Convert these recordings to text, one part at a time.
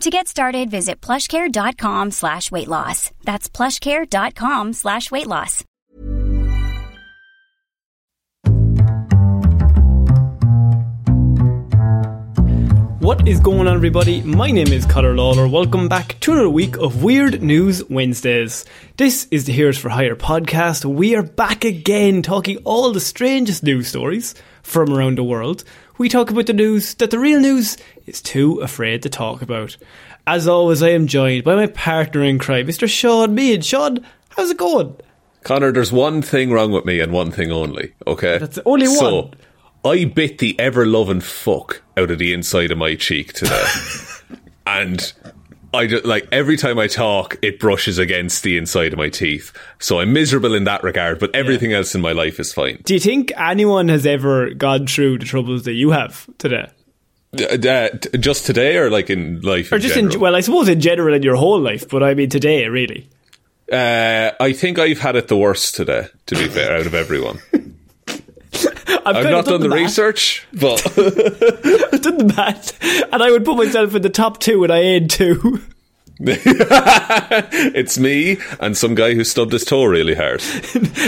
To get started, visit plushcare.com slash weight loss. That's plushcare.com slash weight loss. What is going on, everybody? My name is Conor Lawler. Welcome back to another week of Weird News Wednesdays. This is the Heroes for Hire podcast. We are back again talking all the strangest news stories from around the world. We talk about the news that the real news is too afraid to talk about. As always, I am joined by my partner in crime, Mr. Sean Meighan. Sean, how's it going? Connor, there's one thing wrong with me and one thing only, okay? That's only one. So, I bit the ever loving fuck out of the inside of my cheek today. and I just, like every time I talk, it brushes against the inside of my teeth. So I'm miserable in that regard, but everything else in my life is fine. Do you think anyone has ever gone through the troubles that you have today? Uh, just today or like in life? Or in just general? in, well, I suppose in general in your whole life, but I mean today, really. Uh, I think I've had it the worst today, to be fair, out of everyone. I've, I've not of done the math. research, but I've done the math, and I would put myself in the top two, and I had two. it's me and some guy who stubbed his toe really hard.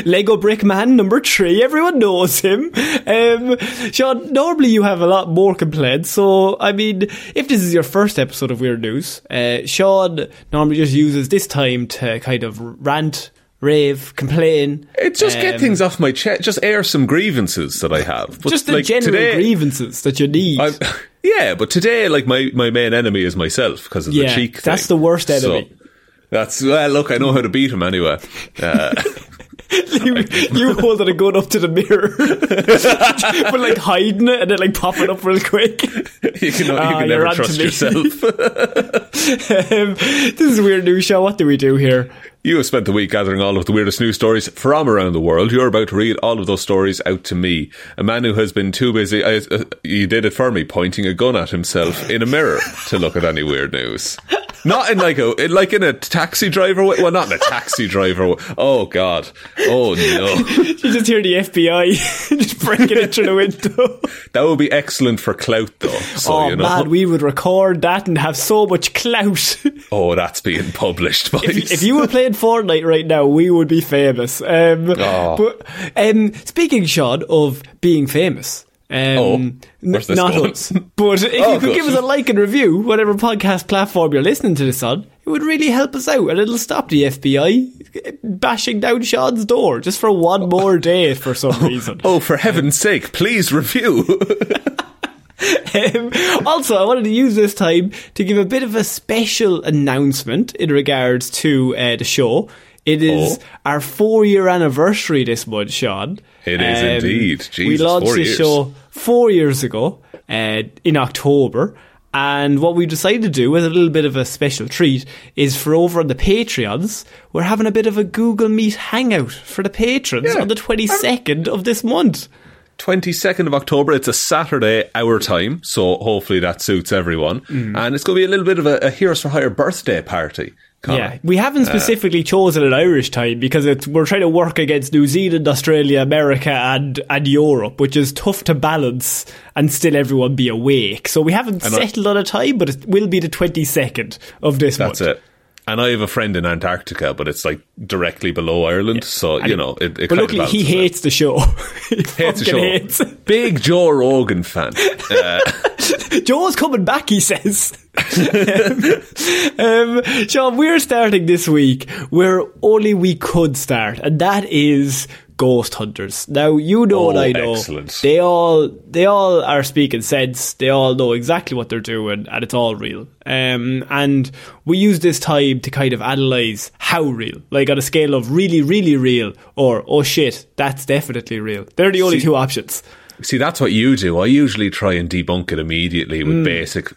Lego Brick Man number three. Everyone knows him. Um, Sean, normally you have a lot more complaints. So, I mean, if this is your first episode of Weird News, uh, Sean normally just uses this time to kind of rant, rave, complain. It just get um, things off my chest, just air some grievances that I have. But Just the like, general today, grievances that you need. I'm, yeah, but today, like my, my main enemy is myself because of Yeah, the cheek. that's thing. the worst So, enemy. that's well. Look, I know how to beat him anyway. Uh, you, you holding a gun up to the mirror, but like hiding it and then like popping up real quick. you can, you Ah, can you're never trust yourself. um, this is a weird news show. What do we do here? You have spent the week gathering all of the weirdest news stories from around the world. You're about to read all of those stories out to me, a man who has been too busy. I, uh, you did it for me, pointing a gun at himself in a mirror to look at any weird news. Not in like a in like in a taxi driver way. Well, not in a taxi driver. way. Oh God. Oh no. You just hear the FBI just breaking it through the window. That would be excellent for clout, though. So oh you know. man, we would record that and have so much clout. oh, that's being published, boys. if, if you were playing Fortnite right now, we would be famous. Um, Oh. But um, speaking, Sean, of being famous. Um, Oh, n- not going? us. But if Oh, you could good. give us a like and review, whatever podcast platform you're listening to this on, it would really help us out and it'll stop the FBI bashing down Sean's door just for one more day for some reason. Oh, for heaven's sake, please review. Um, also, I wanted to use this time to give a bit of a special announcement in regards to uh, the show. It is Oh. our four year anniversary this month, Sean. It is indeed. we launched the years. show four years ago uh, in October. And what we decided to do as a little bit of a special treat is for over on the Patreons, we're having a bit of a Google Meet hangout for the patrons Yeah. on the 22nd of this month. 22nd of October. It's a Saturday, our time, so hopefully that suits everyone. Mm. And it's going to be a little bit of a, a Heroes for Hire birthday party Connor. Yeah, we haven't Uh, specifically chosen an Irish time because it's, we're trying to work against New Zealand, Australia, America, and and Europe, which is tough to balance and still everyone be awake. So we haven't And I- settled on a time, but it will be the twenty second of this That's month. it. And I have a friend in Antarctica, but it's like directly below Ireland, so And you know it. it but luckily, he it. hates the show. he hates the show. hates. Big Joe Rogan fan. Uh, Joe's coming back, he says. um, Sean, we're starting this week where only we could start, and that is Ghost Hunters. Now, you know Oh, what I know. excellent. They all they all are speaking sense. They all know exactly what they're doing, and it's all real. Um, and we use this time to kind of analyze how real, like on a scale of really, really real, or oh shit, that's definitely real. They're the only See- two options. See, that's what you do. I usually try and debunk it immediately with basic,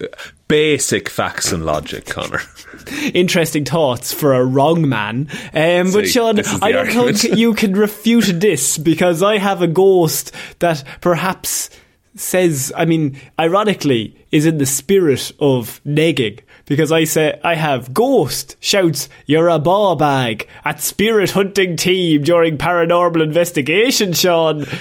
basic facts and logic, Connor. interesting thoughts for a wrong man. Um, but Sean, this is the I don't argument. think you can refute this because I have a ghost that perhaps says, I mean, ironically, is in the spirit of negging. Because I say, I have ghost shouts, you're a ball bag at spirit hunting team during paranormal investigation, Sean.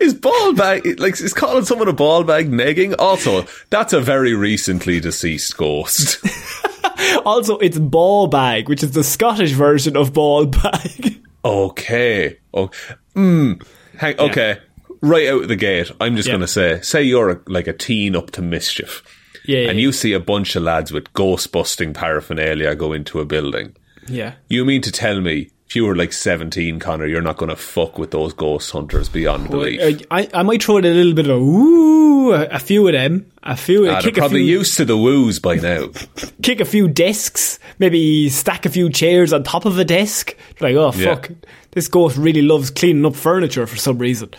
Is ball bag like is calling someone a ball bag negging? Also, that's a very recently deceased ghost. Also, it's ball bag, which is the Scottish version of ball bag. okay. Oh, mm. Hang, okay. Right out of the gate, I'm just Yeah. going to say, say you're a, like a teen up to mischief, Yeah, yeah, and you see a bunch of lads with ghost busting paraphernalia go into a building. yeah. You mean to tell me if you were like 17, Connor, you're not going to fuck with those ghost hunters beyond belief? Uh, I, I might throw in a little bit of ooh, a, a few of them, a few, Ah, kick a probably few, used to the woos by now. kick a few desks, maybe stack a few chairs on top of a desk. Like, oh Yeah. fuck, this ghost really loves cleaning up furniture for some reason.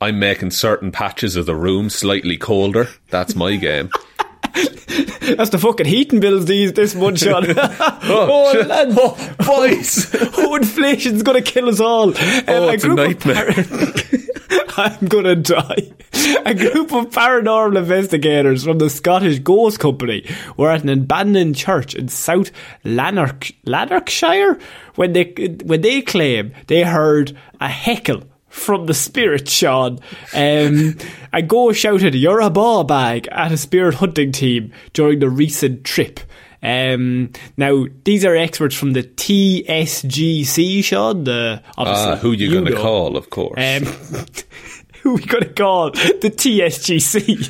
I'm making certain patches of the room slightly colder. That's my game. That's the fucking heating bills these this month, Sean. oh, shit. lads. Oh, boys. oh, inflation's gonna kill us all. Um, Oh, it's a group of nightmare. I'm gonna die. A group of paranormal investigators from the Scottish Ghost Company were at an abandoned church in South Lanark, Lanarkshire when they when they claim they heard a heckle from the spirit, Sean. Um, a ghost shouted, "You're a ball bag!" at a spirit hunting team during the recent trip. Um, now, these are experts from the TSGC, Sean. The obviously Ah, who you, going to call, of course. Um, who we going to call the TSGC,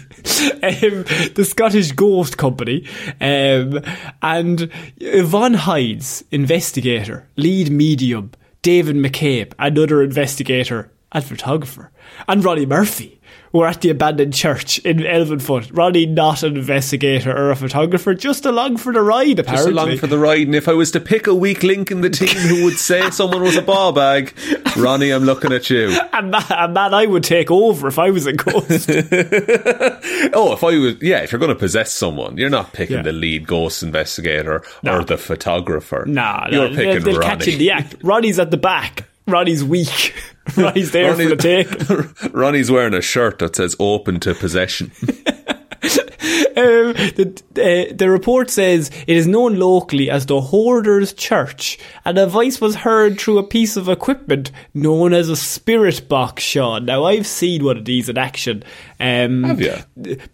um, the Scottish Ghost Company, um, and Yvonne Hydes, investigator, lead medium, David McCabe, another investigator and photographer, and Ronnie Murphy. Were at the abandoned church in Elvanfoot. Ronnie, not an investigator or a photographer, just along for the ride. apparently. Just along for the ride, and if I was to pick a weak link in the team who would say someone was a ball bag, Ronnie, I'm looking at you. and that, and that I would take over if I was a ghost. Oh, if I was, yeah, if you're going to possess someone, you're not picking Yeah. the lead ghost investigator No. or the photographer. Nah, you're nah, picking they'll, they'll Ronnie. catch in the act. Ronnie's at the back. Ronnie's weak. Ronnie's there for the take. Ronnie's wearing a shirt that says "open to possession." Um, the, uh, the report says it is known locally as the Hoarders Church, and a voice was heard through a piece of equipment known as a spirit box. Sean, now I've seen one of these in action. Um, Have ya?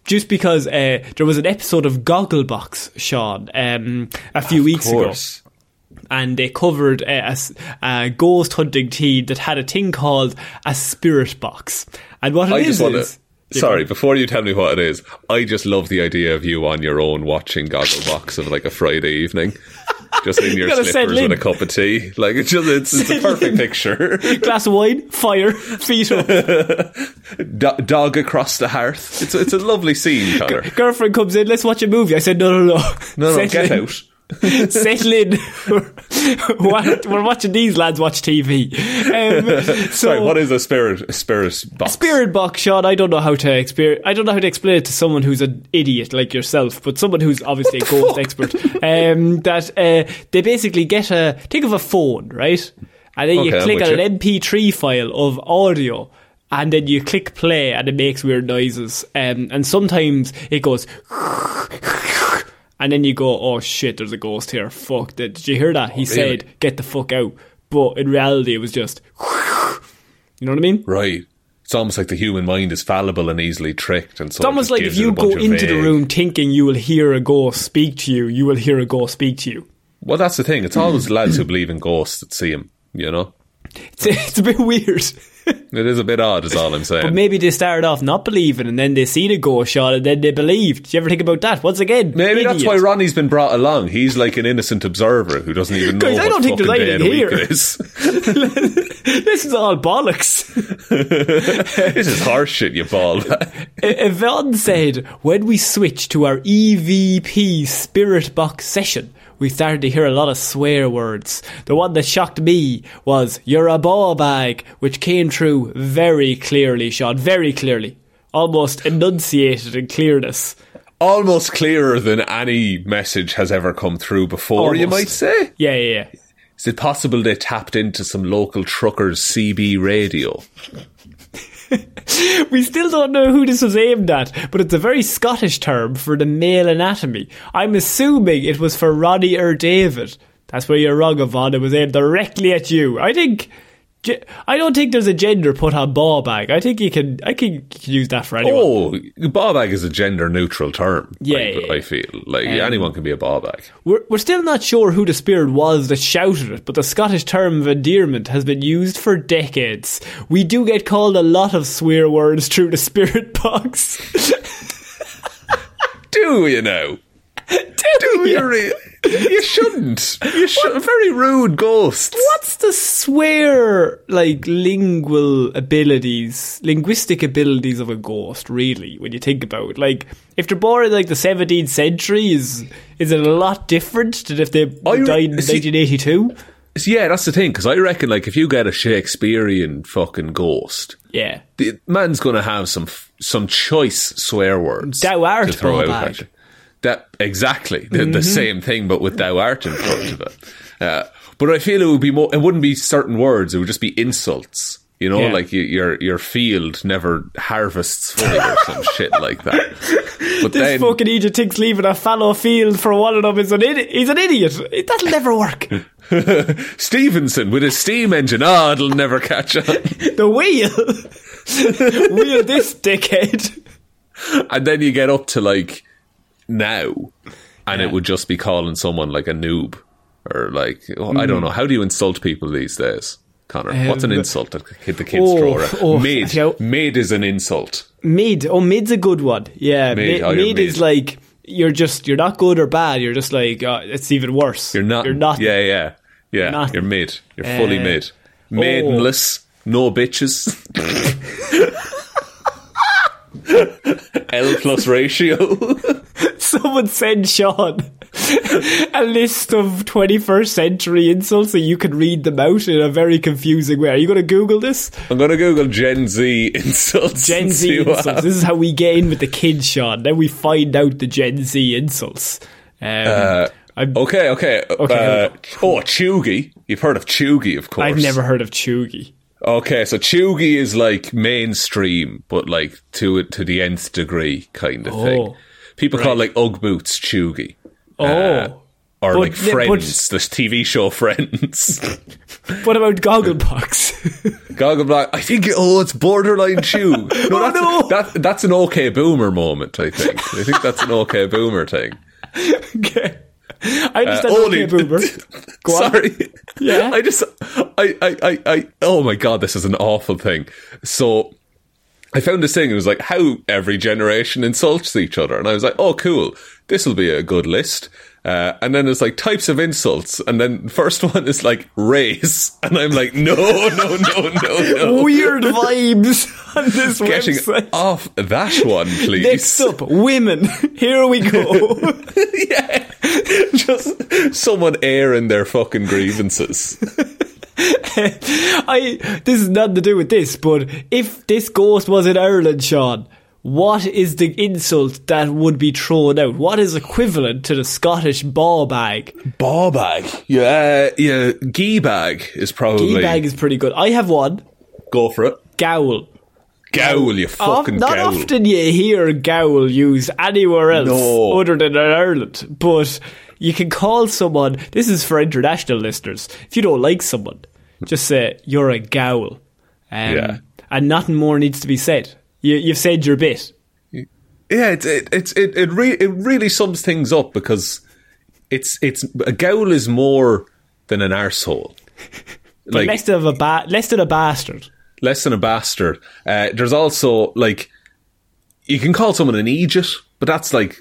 Just because uh, there was an episode of Gogglebox, Sean, um, a few weeks ago. and they covered a ghost hunting team that had a thing called a spirit box. And what it I is is. Sorry, before you tell me what it is, I just love the idea of you on your own watching Gogglebox of like a Friday evening, just in your gotta slippers with a cup of tea. Like it's just it's, it's a perfect picture. glass of wine, fire, feet up. Do- dog across the hearth. It's a, it's a lovely scene, Connor. Girlfriend comes in, let's watch a movie. I said, no, no, no. No, no, Settle get in. out. Settle in. We're watching these lads watch TV. Um, so, Sorry, what is a spirit a spirit box? Spirit box, Sean. I don't know how to exper- I don't know how to explain it to someone who's an idiot like yourself, but someone who's obviously a ghost expert. Um, that uh, they basically get a think of a phone, right? And then you Okay, I'm click on you. an MP3 file of audio. And then you click play, and it makes weird noises. Um, and sometimes it goes, and then you go, "Oh shit, there's a ghost here." Fuck! Did, did you hear that? He oh, really? said, "Get the fuck out." But in reality, it was just, you know what I mean? Right. It's almost like the human mind is fallible and easily tricked, and so It's almost like if you go into the room thinking you will hear a ghost speak to you, you will hear a ghost speak to you. Well, that's the thing. It's always the lads who believe in ghosts that see him. You know, It's, a bit weird. it is a bit odd. Is all I'm saying. But maybe they started off not believing and then they see the ghost shot and then they believed. Do you ever think about that? Once again, Maybe that's why Ronnie's been brought along. He's like an innocent observer who doesn't even know I don't think there's anything here. is. this is all bollocks. this is harsh shit, you ball. Yvonne said, when we switch to our EVP Spirit Box session, we started to hear a lot of swear words. The one that shocked me was, you're a ball bag, which came through very clearly, Sean, very clearly. Almost enunciated in clearness. Almost clearer than any message has ever come through before, you might say. Yeah, yeah, yeah. Is it possible they tapped into some local truckers' CB radio? We still don't know who this was aimed at, but it's a very Scottish term for the male anatomy. I'm assuming it was for Ronnie or David. That's where you're wrong, Yvonne. It was aimed directly at you. I think. I don't think there's a gender put on ball bag. I think you can. I you can use that for anyone. Oh, ball bag is a gender neutral term. Yeah, I, yeah. I feel like Um, anyone can be a ball bag. We're, we're still not sure who the spirit was that shouted it, but the Scottish term of endearment has been used for decades. We do get called a lot of swear words through the spirit box. Do you know? Do you really? You shouldn't. You should. Very rude ghosts. What's the swear like lingual abilities, linguistic abilities of a ghost? Really, when you think about it, like if they're born in like the 17th century, is is it a lot different than if they I re- died in see- 1982? Yeah, that's the thing. Because I reckon, like, if you get a Shakespearean fucking ghost, Yeah, the man's to have some some choice swear words Thou art, to throw out bag. at you. That exactly the, the same thing, but with thou art in front of it. Uh, but I feel it would be more. It wouldn't be certain words. It would just be insults. You know, Yeah. like you, your your field never harvests fully or some shit like that. But this then, fucking idiot thinks leaving a fallow field for one of them is an idiot. He's an idiot. That'll never work. Stephenson with his steam engine, ah, it'll never catch on. The wheel, wheel this dickhead. And then you get up to like now, and Yeah. it would just be calling someone like a noob or like oh, I don't know. How do you insult people these days, Connor? What's an Um, insult that the kids oh, throw around? oh, mid, yeah. mid is an insult. Mid. Oh, mid's a good one. Yeah, Mid, mid, oh, you're mid is like you're just you're not good or bad. You're just like uh, it's even worse. You're not. You're not. Yeah, yeah, yeah. Not- You're mid. You're fully Uh, mid. Maidenless. No bitches. L plus ratio. Someone send Sean a list of 21st century insults so you can read them out in a very confusing way. Are you going to Google this? I'm gonna Google Gen Z insults. Gen Z insults. This is how we get in with the kids, Sean. Then we find out the Gen Z insults. Um, I'm- Okay, okay. Okay, Uh, oh, Cheugy. You've heard of Cheugy, of course. I've never heard of Cheugy. Okay, so Cheugy is like mainstream, but like to it to the nth degree kind of thing. Oh, People call right. like Ugg boots Cheugy. Oh. Uh, or But- like yeah, but- Friends, this TV show Friends. what about Gogglebox? Gogglebox, I think oh, it's borderline chew. No, Oh, that's, no. that, that's an OK Boomer moment. I think. I think that's an OK Boomer thing. okay. I just Uh, okay, boomer. Sorry. Yeah? I just, I, I, I, I, oh my god, this is an awful thing. So, I found this thing. It was like how every generation insults each other, and I was like, oh, cool. This will be a good list. Uh, and then there's like types of insults, and then first one is like race, and I'm like, no, no, no, no, no. Weird vibes on this Getting website. off that one, please. Next up, women. Here we go. yeah, just someone airing their fucking grievances. I this is nothing to do with this, but if this ghost was in Ireland, Sean, what is the insult that would be thrown out? What is equivalent to the Scottish ball bag? Ball bag. Yeah, uh, yeah. Gee bag is probably. Gee bag is pretty good. I have one. Go for it. Gowl. Gowl, you fucking not gowl. often you hear gowl used anywhere else No. other than in Ireland, but you can call someone. This is for international listeners. If you don't like someone, just say you're a gowl, um, Yeah. and nothing more needs to be said. You, you've said your bit. Yeah, it it it's it it, re- it really sums things up because it's it's a gowl is more than an arsehole. But less of a ba- less than a bastard. Less than a bastard. Uh, there's also like you can call someone an Egypt, but that's like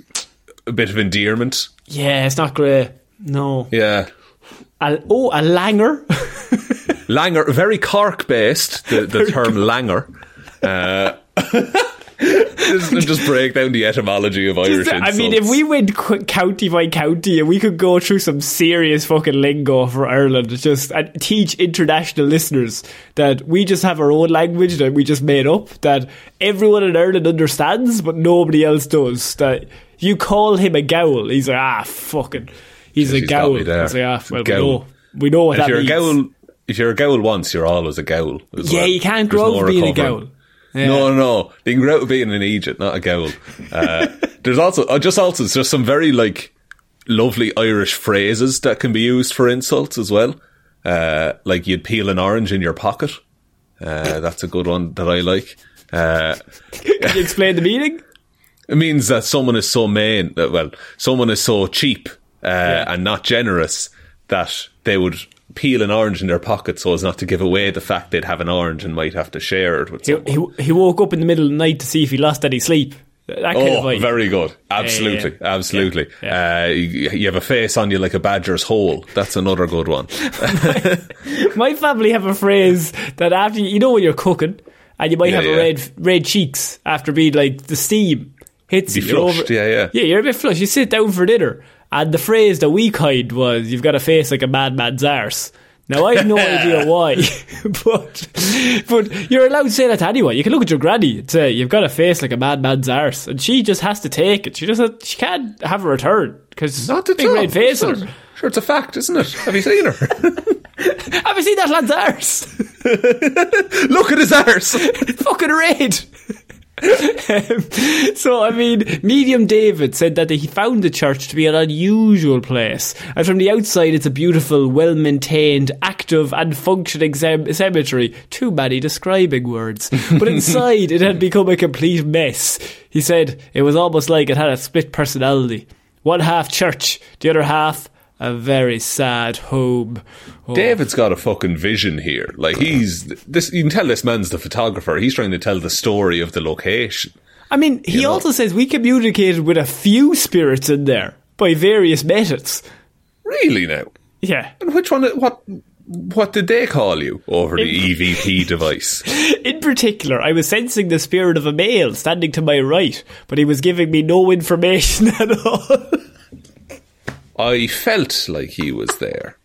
a bit of endearment. Yeah, it's not great. No. Yeah. A, oh, a langer. Langer, very Cork based, the, the term langer. Uh, just, just break down the etymology of Irish I mean, if we went qu- county by county and we could go through some serious fucking lingo for Ireland, just and teach international listeners that we just have our own language that we just made up, that everyone in Ireland understands, but nobody else does. That you call him a gowl, he's like, ah, fucking, he's a gowl. He's like, ah, well, we know, we know what if that you're means. a gowl, if you're a gowl once, you're always a gowl. yeah, well. you can't grow no up being a gowl. Yeah. No, no, you can grow out of being an Egypt, not a gowl. Uh, there's also uh, just also there's some very like lovely Irish phrases that can be used for insults as well. Uh, like you'd peel an orange in your pocket. Uh, that's a good one that I like. Uh, Can you explain the meaning? it means that someone is so mean, that, well, someone is so cheap uh, and not generous that they would peel an orange in their pocket so as not to give away the fact they'd have an orange and might have to share it with He, someone. he, he woke up in the middle of the night to see if he lost any sleep. That Oh, very good. Absolutely, yeah. absolutely. Yeah, Uh, you, you have a face on you like a badger's hole. That's another good one. My family have a phrase that after you know when you're cooking and you might have a red red cheeks after being like the steam hits you. flushed, yeah, yeah. Yeah, you're a bit flushed. You sit down for dinner and the phrase that we coined was you've got a face like a madman's arse. Now I have no idea why, but but you're allowed to say that to anyone. You can look at your granny and say you've got a face like a madman's arse, and she just has to take it. She just she can't have a return because Not at big red face Sure, sure, it's a fact, isn't it? Have you seen her? Have you seen that lad's arse? Look at his arse. fucking red. So, I mean, Medium David said that he found the church to be an unusual place. And from the outside, it's a beautiful, well maintained, active, and functioning cemetery. Too many describing words. But inside, it had become a complete mess. He said it was almost like it had a split personality. One half church, the other half a very sad home. Oh. David's got a fucking vision here. Like he's this. You can tell this man's the photographer. He's trying to tell the story of the location. I mean, he know? also says we communicated with a few spirits in there by various methods. Really now. Yeah. And which one? What? What did they call you over the EVP device? In particular, I was sensing the spirit of a male standing to my right, but he was giving me no information at all. I felt like he was there.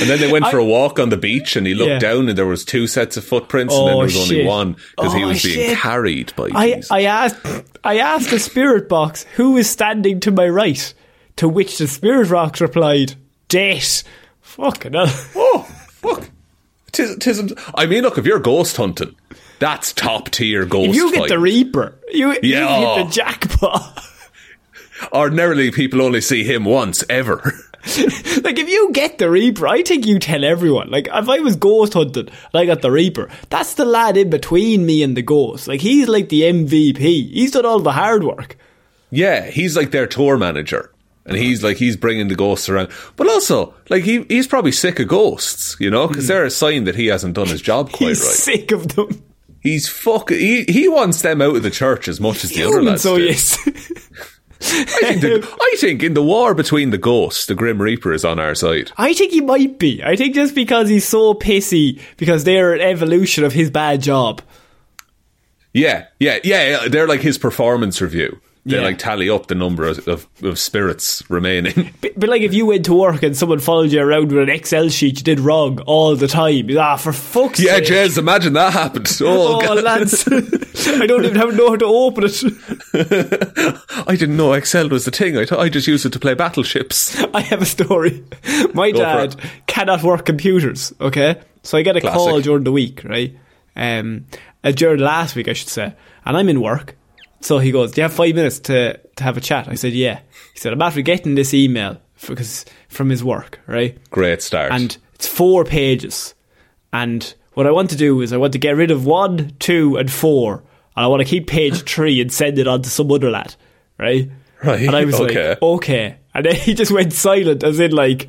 And then they went for a walk on the beach, and he looked Yeah. down, and there was two sets of footprints, and then Oh, there was only one because he Oh, was being shit. carried by I, these. I asked I asked the spirit box who is standing to my right, to which the spirit box replied, Date. Fucking hell. oh, fuck! Tis, tis, I mean, look, if you're ghost hunting, that's top tier ghost. If you get the. Reaper, you, you hit the jackpot. Ordinarily, people only see him once ever. like if you get the Reaper, I think you tell everyone. Like if I was ghost hunted and I got the Reaper, that's the lad in between me and the ghost. Like he's like the MVP. He's done all the hard work. yeah, he's like their tour manager. And he's like he's bringing the ghosts around, but also like he he's probably sick of ghosts, you know, because they're a sign that he hasn't done his job quite Hmm. He's right. sick of them. He's fucking. He, he wants them out of the church as much as the other lads so do. yes. I, think the, I think in the war between the ghosts, the Grim Reaper is on our side. I think he might be. I think just because he's so pissy because they're an evolution of his bad job. Yeah, yeah, yeah. yeah, They're like his performance review. They Yeah. like tally up the number of, of, of spirits remaining. But, but like if you went to work and someone followed you around with an Excel sheet you did wrong all the time. Ah, for fuck's sake. yeah, sake. Jez, imagine that happened. Oh, Oh, God. lads. I don't even have know how to open it. I didn't know Excel was the thing. I thought I just used it to play battleships. I have a story. My Go dad cannot work computers, okay? So I get a Classic. call during the week, right? um, uh, during last week, I should say, and I'm in work. So he goes, "Do you have five minutes to to have a chat?" I said, "Yeah." He said, "I'm after getting this email because from his work, right?" Great start. and it's four pages. And what I want to do is I want to get rid of one, two, and four, and I want to keep page three and send it on to some other lad, right? Right, And I was okay. like, okay. And then he just went silent, as in like,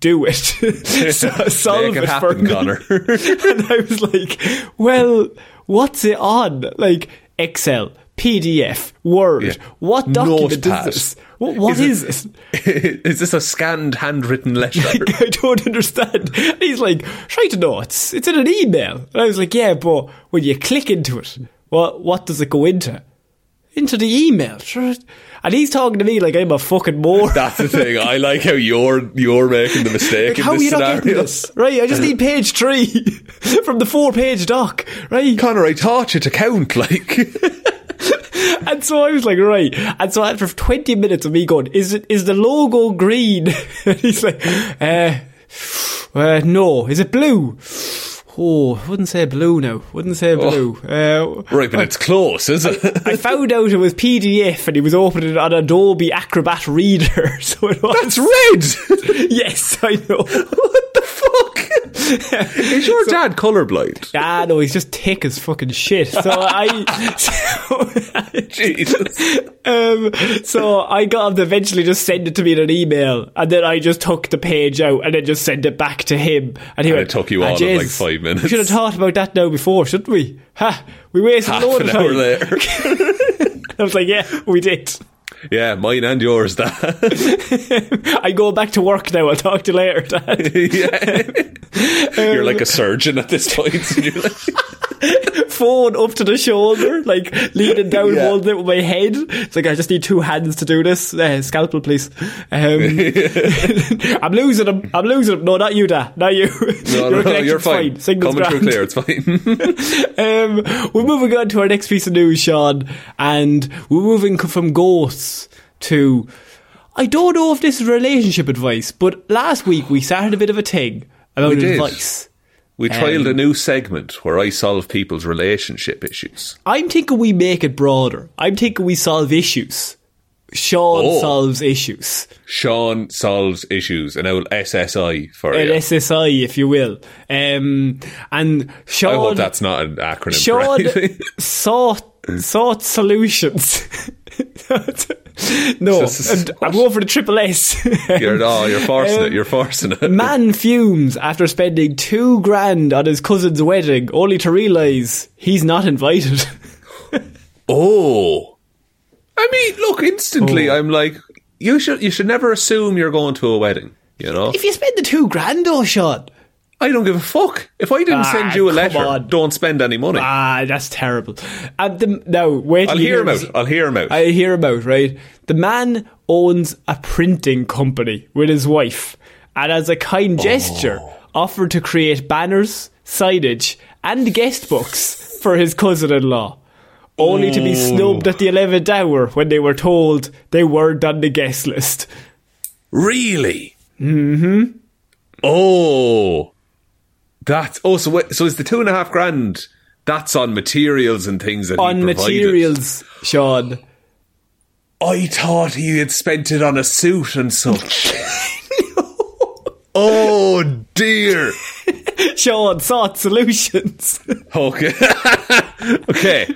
do it, so, solve it it, for happen, me. Connor. and I was like, well, what's it on? Like Excel. PDF, Word, Yeah. what document Notepad. is this? What, what Is is, it- this? is this a scanned handwritten letter? Like, I don't understand. And he's like, try to know, it's, it's in an email. And I was like, yeah, but when you click into it, what, what does it go into? Into the email. Sure. And he's talking to me like I'm a fucking moron. That's the thing. I like how you're you're making the mistake Like, in how are this you not getting scenario. this? Right, I just need page three from the four page doc, right? Connor, I taught you to count. Like, And so I was like, right. And so after 20 minutes of me going, is it, is the logo green? and he's like, uh, uh, no. Is it blue? Oh, I wouldn't say blue now. Wouldn't say blue. Uh, right, but it's close, is it? I found out it was PDF and he was opening it on Adobe Acrobat Reader. So it was. That's red. Yes, I know. what the fuck? Is your dad colourblind? Ah, no, he's just thick as fucking shit. So I, so, Jesus. um, so I got him to eventually just send it to me in an email, and then I just took the page out and then just sent it back to him. And he And went, it took you "Ah, all of, like, five minutes." We should have thought about that now before, shouldn't we? Ha! We wasted Half a load of time. I was like, yeah, we did. Yeah, mine and yours, Dad. I go back to work now. I'll talk to you later, Dad. yeah. You're like a surgeon at this point. like, phone up to the shoulder, like leaning down, Yeah. holding it with my head. It's like I just need two hands to do this. Uh, scalpel, please. Um, I'm losing them. I'm losing them. No, not you, Dad. Not you. no, no, Your no, connection's you're fine. Signal's Coming through clear, it's fine. Um, we're moving on to our next piece of news, Sean, and we're moving from ghosts to. I don't know if this is relationship advice, but last week we started a bit of a thing about We did. advice. We trialed Um, a new segment where I solve people's relationship issues. I'm thinking we make it broader. I'm thinking we solve issues. Sean Oh. solves issues. Sean solves issues, an old SSI for An you. SSI, if you will. Um, and Sean. I hope that's not an acronym. Sean sought sought solutions. no, I'm going for the triple S. You're, oh, you're forcing Um, it. You're forcing it. Man fumes after spending two grand on his cousin's wedding, only to realise he's not invited. Oh, I mean, look. Instantly, Oh. I'm like, you should. You should never assume you're going to a wedding. You know, if you spend the two grand, though, Sean. I don't give a fuck. If I didn't Ah, send you a letter, on. don't spend any money. Ah, that's terrible. And the, now, wait I'll hear him out. I'll hear him out. I hear him out, right? The man owns a printing company with his wife, and as a kind gesture, Oh. offered to create banners, signage, and guest books for his cousin-in-law. Only to be snubbed at the eleventh hour when they were told they weren't on the guest list. Really? Mm-hmm. Oh, that's oh. So wait, so is the two and a half grand? That's on materials and things that On materials, Sean. I thought he had spent it on a suit and such. Oh dear. Sean sought solutions. Okay. okay.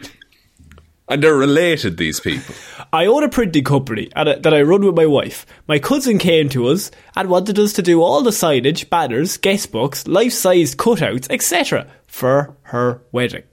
And they're related, these people. I own a printing company a- uh, that I run with my wife. My cousin came to us and wanted us to do all the signage, banners, guest books, life-sized cutouts, etc. for her wedding.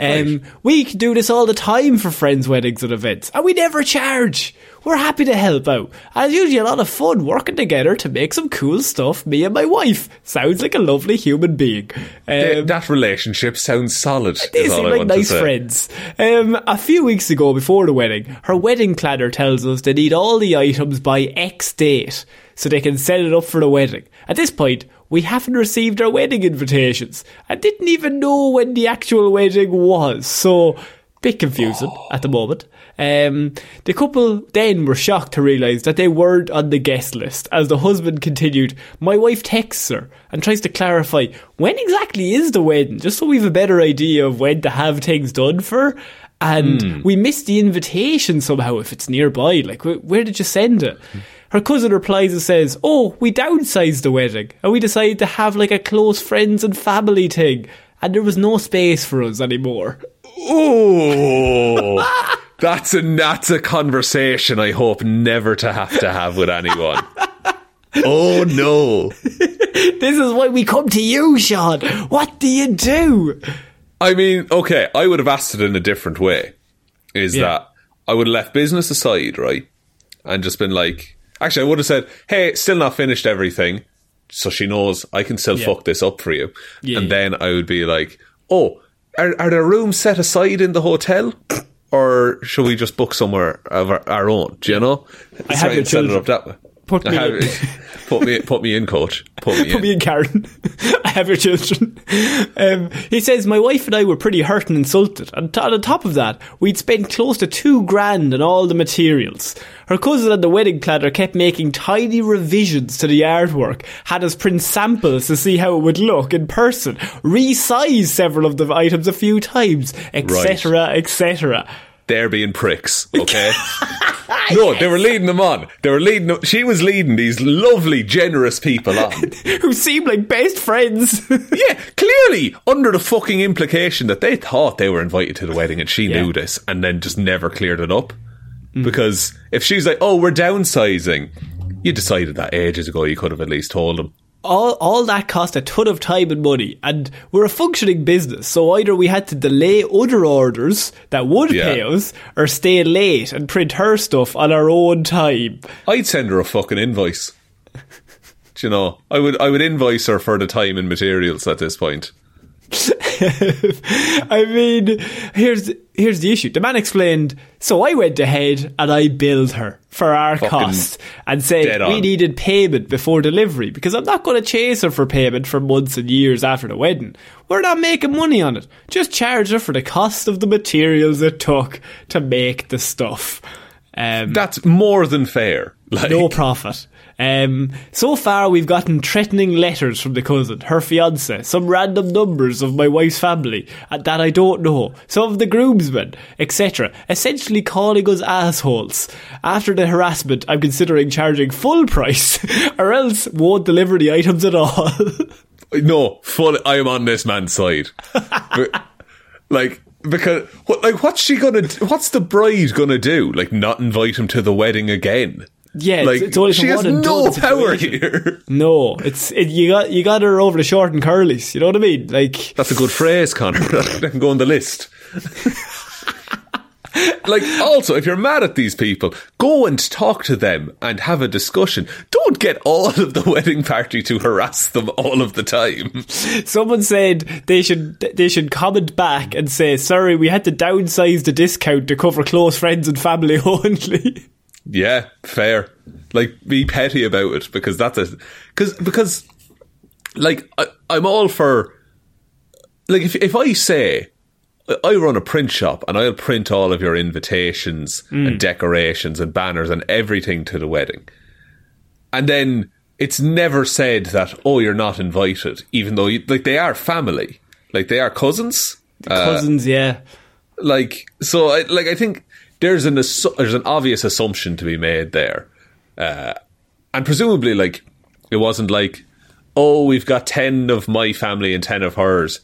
Um, We can do this all the time for friends' weddings and events, and we never charge. We're happy to help out. And it's usually a lot of fun working together to make some cool stuff, me and my wife. Sounds like a lovely human being. Um, that relationship sounds solid. they seem like nice friends. Um, a few weeks ago, before the wedding, her wedding planner tells us they need all the items by X date so they can set it up for the wedding. At this point, we haven't received our wedding invitations. I didn't even know when the actual wedding was. So Bit confusing at the moment. Um, the couple then were shocked to realise that they weren't on the guest list as the husband continued, My wife texts her and tries to clarify when exactly is the wedding, just so we've a better idea of when to have things done for. And we missed the invitation somehow if it's nearby. Like, wh- where did you send it? Her cousin replies and says, Oh, we downsized the wedding and we decided to have like a close friends and family thing. And there was no space for us anymore. Oh, that's a that's a conversation I hope never to have to have with anyone. Oh no! This is why we come to you, Sean. What do you do? I mean, okay, I would have asked it in a different way. Is Yeah. that I would have left business aside, right, and just been like, actually, I would have said, "Hey, still not finished everything," so she knows I can still Yeah. fuck this up for you. Yeah, and yeah. then I would be like, "Oh, are, are there rooms set aside in the hotel?" Or should we just book somewhere of our, our own? Do you know? I have your and set it children. up that way. Put me have- in. put me, put me in, coach. Put me Put in. me in, Karen. I have your children. Um, he says, My wife and I were pretty hurt and insulted. And t- on top of that, we'd spent close to two grand on all the materials. Her cousin and the wedding planner kept making tiny revisions to the artwork, had us print samples to see how it would look in person, resize several of the items a few times, etc., etc. they're being pricks, okay? no, they were leading them on. They were leading. Them, she was leading these lovely, generous people on. Who seemed like best friends. yeah, clearly under the fucking implication that they thought they were invited to the wedding and she Yeah. knew this and then just never cleared it up. Mm. Because if she's like, "Oh, we're downsizing," you decided that ages ago. You could have at least told them. All all that cost a ton of time and money and we're a functioning business so either we had to delay other orders that would Yeah. pay us or stay late and print her stuff on our own time I'd send her a fucking invoice. Do you know, I would I would invoice her for the time and materials at this point. i mean here's here's the issue the man explained so i went ahead and i billed her for our Fucking cost and say we needed payment before delivery because i'm not going to chase her for payment for months and years after the wedding. We're not making money on it. Just charge her for the cost of the materials it took to make the stuff. Um, That's more than fair. Like, no profit. Um, so far, we've gotten threatening letters from the cousin, her fiance, some random numbers of my wife's family uh, that I don't know, some of the groomsmen, etc., essentially calling us assholes. After the harassment, I'm considering charging full price, or else won't deliver the items at all. No, full. I am on this man's side. But, like because what? Like what's she gonna? do- What's the bride gonna do? Like not invite him to the wedding again? Yeah, like it's, it's only she has one no power here. No, it's it, you got you got her over the short and curlies. You know what I mean? Like That's a good phrase, Connor. that can go on the list. like, also, if you're mad at these people, go and talk to them and have a discussion. Don't get all of the wedding party to harass them all of the time. Someone said they should they should comment back and say, "Sorry, we had to downsize the discount to cover close friends and family only." Yeah, fair. Like, be petty about it because that's a because because like I, I'm all for like if if I say I run a print shop and I'll print all of your invitations and mm. decorations and banners and everything to the wedding, and then it's never said that oh you're not invited, even though you, like they are family, like they are cousins Cousins, yeah. Uh, like so I, like I think there's an assu- there's an obvious assumption to be made there. Uh, and presumably like it wasn't like oh we've got 10 of my family and 10 of hers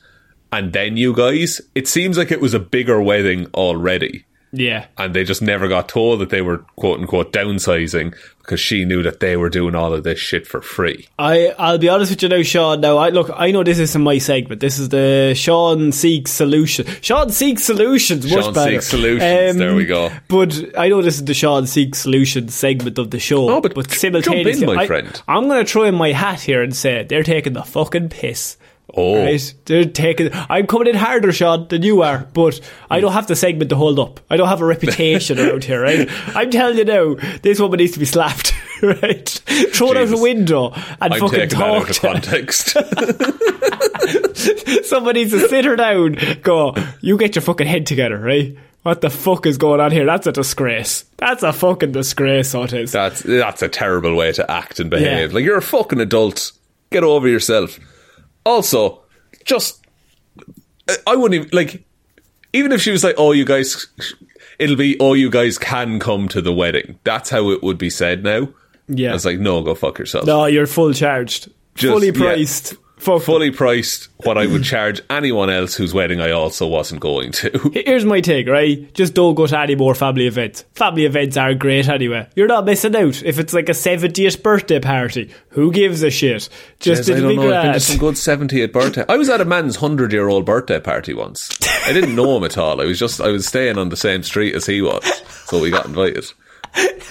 and then you guys? It seems like it was a bigger wedding already Yeah. and they just never got told that they were quote unquote downsizing because she knew that they were doing all of this shit for free I I'll be honest with you now, Sean. Now, I look, I know this isn't my segment. This is the Sean Seeks Solution. Sean Seeks Solutions, much Sean better. Um, Seeks Solutions, there we go. But I know this is the Sean Seeks Solutions segment of the show. Oh, but simultaneously, jump in, my I, friend. I'm going to throw in my hat here and say they're taking the fucking piss. Oh. Right? They're taking. I'm coming in harder, Sean, than you are, but I don't have the segment to hold up. I don't have a reputation around here, right? I'm telling you now, this woman needs to be slapped, right? Thrown out a window and I'm fucking taking that out talked context So Somebody needs to sit her down. Go, you get your fucking head together, right? What the fuck is going on here? That's a disgrace. That's a fucking disgrace, so it is. That's that's a terrible way to act and behave. Yeah. Like you're a fucking adult. Get over yourself. Also, just I- I wouldn't even like even if she was like, "Oh, you guys," it'll be, "Oh, you guys can come to the wedding." That's how it would be said now. Yeah. I was like, "No, go fuck yourself." No, you're full charged. Just- Fully yeah. Fuck. Fully priced what I would charge anyone else whose wedding I also wasn't going to. Here's my take, right? Just don't go to any more family events. Family events are great anyway. You're not missing out. If it's like a 70th birthday party, who gives a shit? Just Yes, I don't be know. I've been to some good 70th birthday. I was at a man's 100 year old birthday party once. I didn't know him at all. I was just, I was staying on the same street as he was. So we got invited.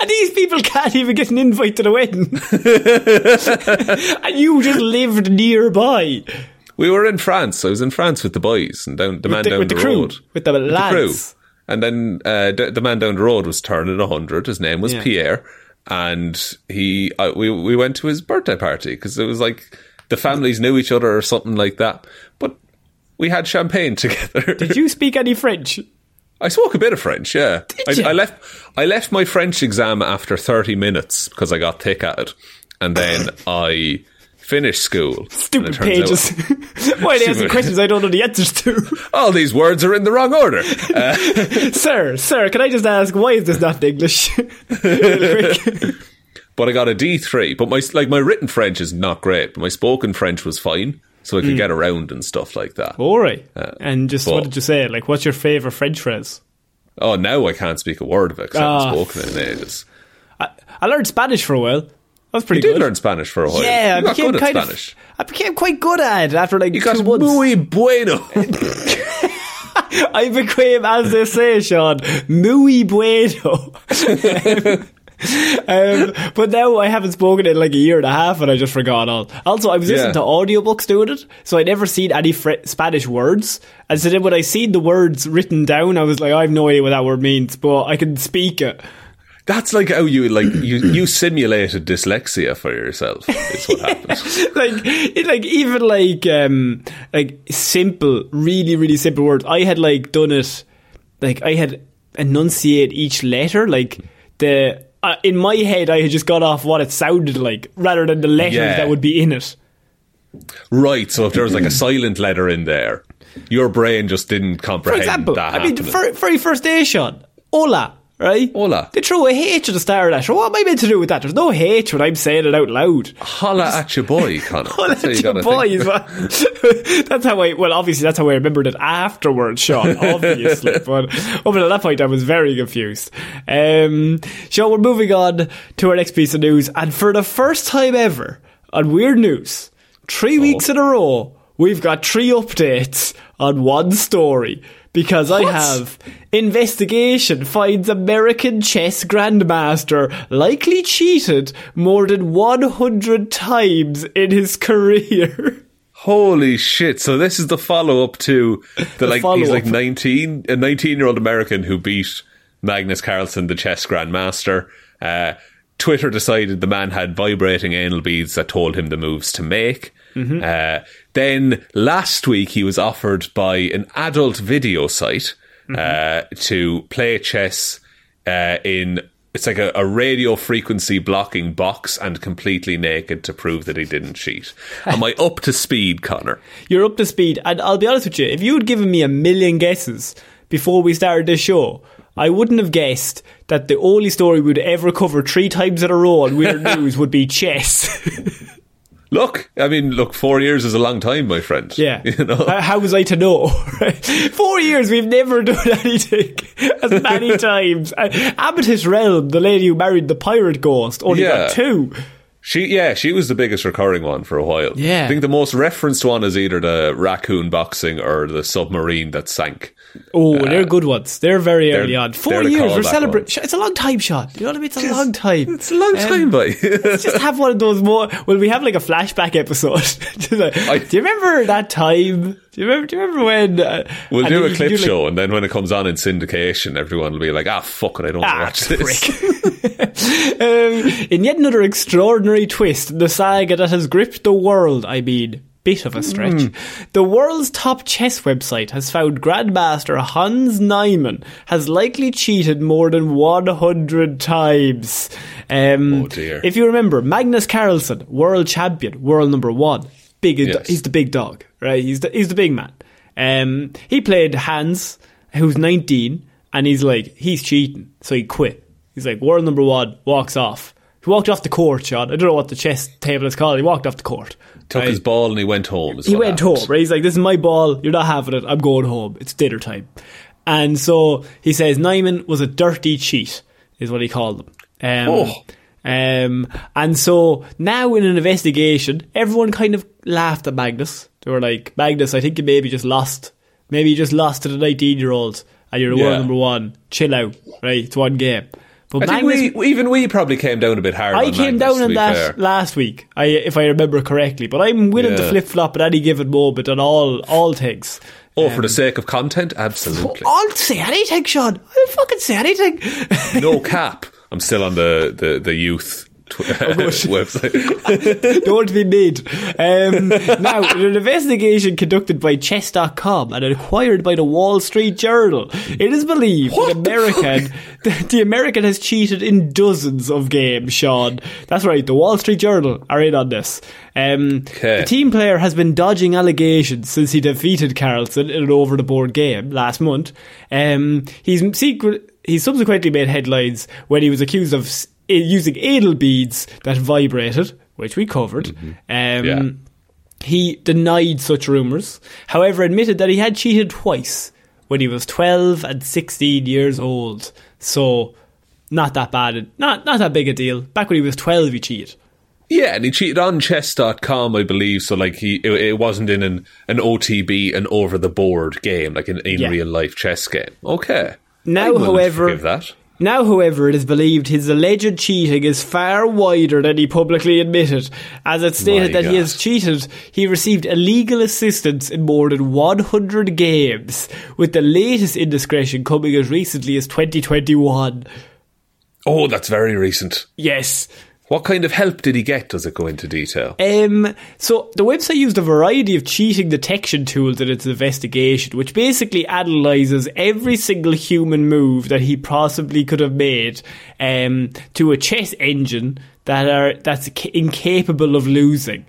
And these people can't even get an invite to the wedding. and you just lived nearby. We were in France. I was in France with the boys and down, the man the- down with the, the crew. road. With the lads. crew. And then uh, the, the man down the road was turning 100. His name was Yeah. Pierre. And he, uh, we, we went to his birthday party because it was like the families knew each other or something like that. But we had champagne together. Did you speak any French? I spoke a bit of French, yeah. I? I left I left my French exam after 30 minutes because I got thick at it. And then I finished school. Stupid pages. out- Why are they asking questions I don't know the answers to? all these words are in the wrong order. Uh, sir, sir, can I just ask, why is this not in English? But I got a D3. But my like my written French is not great. But my spoken French was fine. So I could get around and stuff like that. All right. and just, but- what did you say? Like, what's your favourite French phrase? Oh, now I can't speak a word of it because I Ah. haven't spoken it in ages. I, I learned Spanish for a while. That was pretty You did good. learn Spanish for a while. yeah, you I got became kind of. I became quite good at it after like You two got months. muy bueno. I became, as they say, Sean, muy bueno. um, but now I haven't spoken in like a year and a half, and I just forgot all. Also, I was listening Yeah. to audiobooks doing it, so I never seen any fr- Spanish words. And so then when I seen the words written down, I was like, I have no idea what that word means, but I can speak it. That's like how you like you you simulated dyslexia for yourself. Is what happened. like it, like even like um like simple really really simple words i had like done it like i had enunciate each letter like the uh, in my head i had just got off what it sounded like rather than the letters Yeah. that would be in it right. So if there was like a silent letter in there, your brain just didn't comprehend. for example that. i mean the happening. ver- very first day shot hola right Hola. they threw a H at the start of that what am I meant to do with that there's no H when I'm saying it out loud Holla at your boy, Connor. That's how your boys. that's how I. Well, obviously, that's how I remembered it afterwards, Sean. Obviously, but up until that point, I was very confused. Um, Sean, we're moving on to our next piece of news, and for the first time ever on Weird News, three weeks in a row, we've got three updates on one story. Because I have investigation finds American chess grandmaster likely cheated more than 100 times in his career. Holy shit! So this is the follow up to the, like he's follow-up. like nineteen, a nineteen year old American who beat Magnus Carlsen, the chess grandmaster. Uh, Twitter decided the man had vibrating anal beads that told him the moves to make. Uh, then last week he was offered by an adult video site uh, to play chess uh, in it's like a, a radio frequency blocking box and completely naked to prove that he didn't cheat. Am I up to speed, Connor? You're up to speed, and I'll be honest with you, if you had given me a million guesses before we started this show, I wouldn't have guessed that the only story we'd ever cover three times in a row on Weird News would be chess. Look, I mean, look, four years is a long time, my friend. Yeah. You know? How- How was I to know? Four years, we've never done anything as many times. Uh, Amethyst Realm, the lady who married the pirate ghost, only Yeah. got two. She, yeah, she was the biggest recurring one for a while. Yeah. I think the most referenced one is either the raccoon boxing or the submarine that sank. Oh, they're good ones. They're very they're- early on. Four years, we're celebrating. It's a long time shot. You know what I mean? It's a long time. It's a long Um, time. Let's just have one of those more. Well, we have like a flashback episode. Just like, do you remember that time? Do you remember? Do you remember when? Uh, we'll do a clip can do, like, show, and then when it comes on in syndication, everyone will be like, "Ah, fuck it, I don't Ah, watch this." um, in yet another extraordinary twist, the saga that has gripped the world. I mean, bit of a stretch. The world's top chess website has found Grandmaster Hans Niemann has likely cheated more than 100 times. Um, Oh, dear. If you remember, Magnus Carlsen, world champion, world number one. Yes. he's the big dog, right? He's the, he's the big man. Um, he played Hans, who's 19, and he's like, he's cheating, so he quit. He's like, world number one, walks off. He walked off the court, Sean. I don't know what the chess table is called. He walked off the court. Took right? his ball and he went home. he went happened. home, right? He's like, this is my ball. You're not having it. I'm going home. It's dinner time. And so he says Niemann was a dirty cheat, is what he called them. Um, Oh. Um, and so now in an investigation, everyone kind of laughed at Magnus. They were like, Magnus, I think you maybe just lost. Maybe you just lost to the 19 year olds and you're the Yeah. world number one. Chill out, right? It's one game. But I think we, even we probably came down a bit hard. I came Magnus, down on that fair. last week, I, if I remember correctly. But I'm willing to flip flop at any given moment on all all things. Oh, for the sake of content, absolutely. I'll say anything, Sean. I'll fucking say anything. no cap. I'm still on the the, the youth tw- website. Don't be made. Um, now, in an investigation conducted by Chess.com and acquired by the Wall Street Journal, it is believed that American, the, the American has cheated in dozens of games, Sean. That's right, the Wall Street Journal are in on this. Um, The team player has been dodging allegations since he defeated Carlsen in an over the board game last month. Um, he's secret. He subsequently made headlines when he was accused of s- using anal beads that vibrated, which we covered. Um, Yeah. He denied such rumours, however, admitted that he had cheated twice when he was 12 and 16 years old. So, not that bad. Not, not that big a deal. Back when he was 12, he cheated. yeah, and he cheated on chess.com, I believe. So, like, he it, it wasn't in an, an OTB, an over the board game, like an in Yeah. real life chess game. Okay. Now, I'm willing to however-. Now, however, it is believed his alleged cheating is far wider than he publicly admitted. As it stated My that he has cheated, he received illegal assistance in more than 100 games, with the latest indiscretion coming as recently as 2021. Oh, that's very recent. Yes. What kind of help did he get? Does it go into detail? Um, so the website used a variety of cheating detection tools in its investigation, which basically analyzes every single human move that he possibly could have made um, to a chess engine that are that's incapable of losing.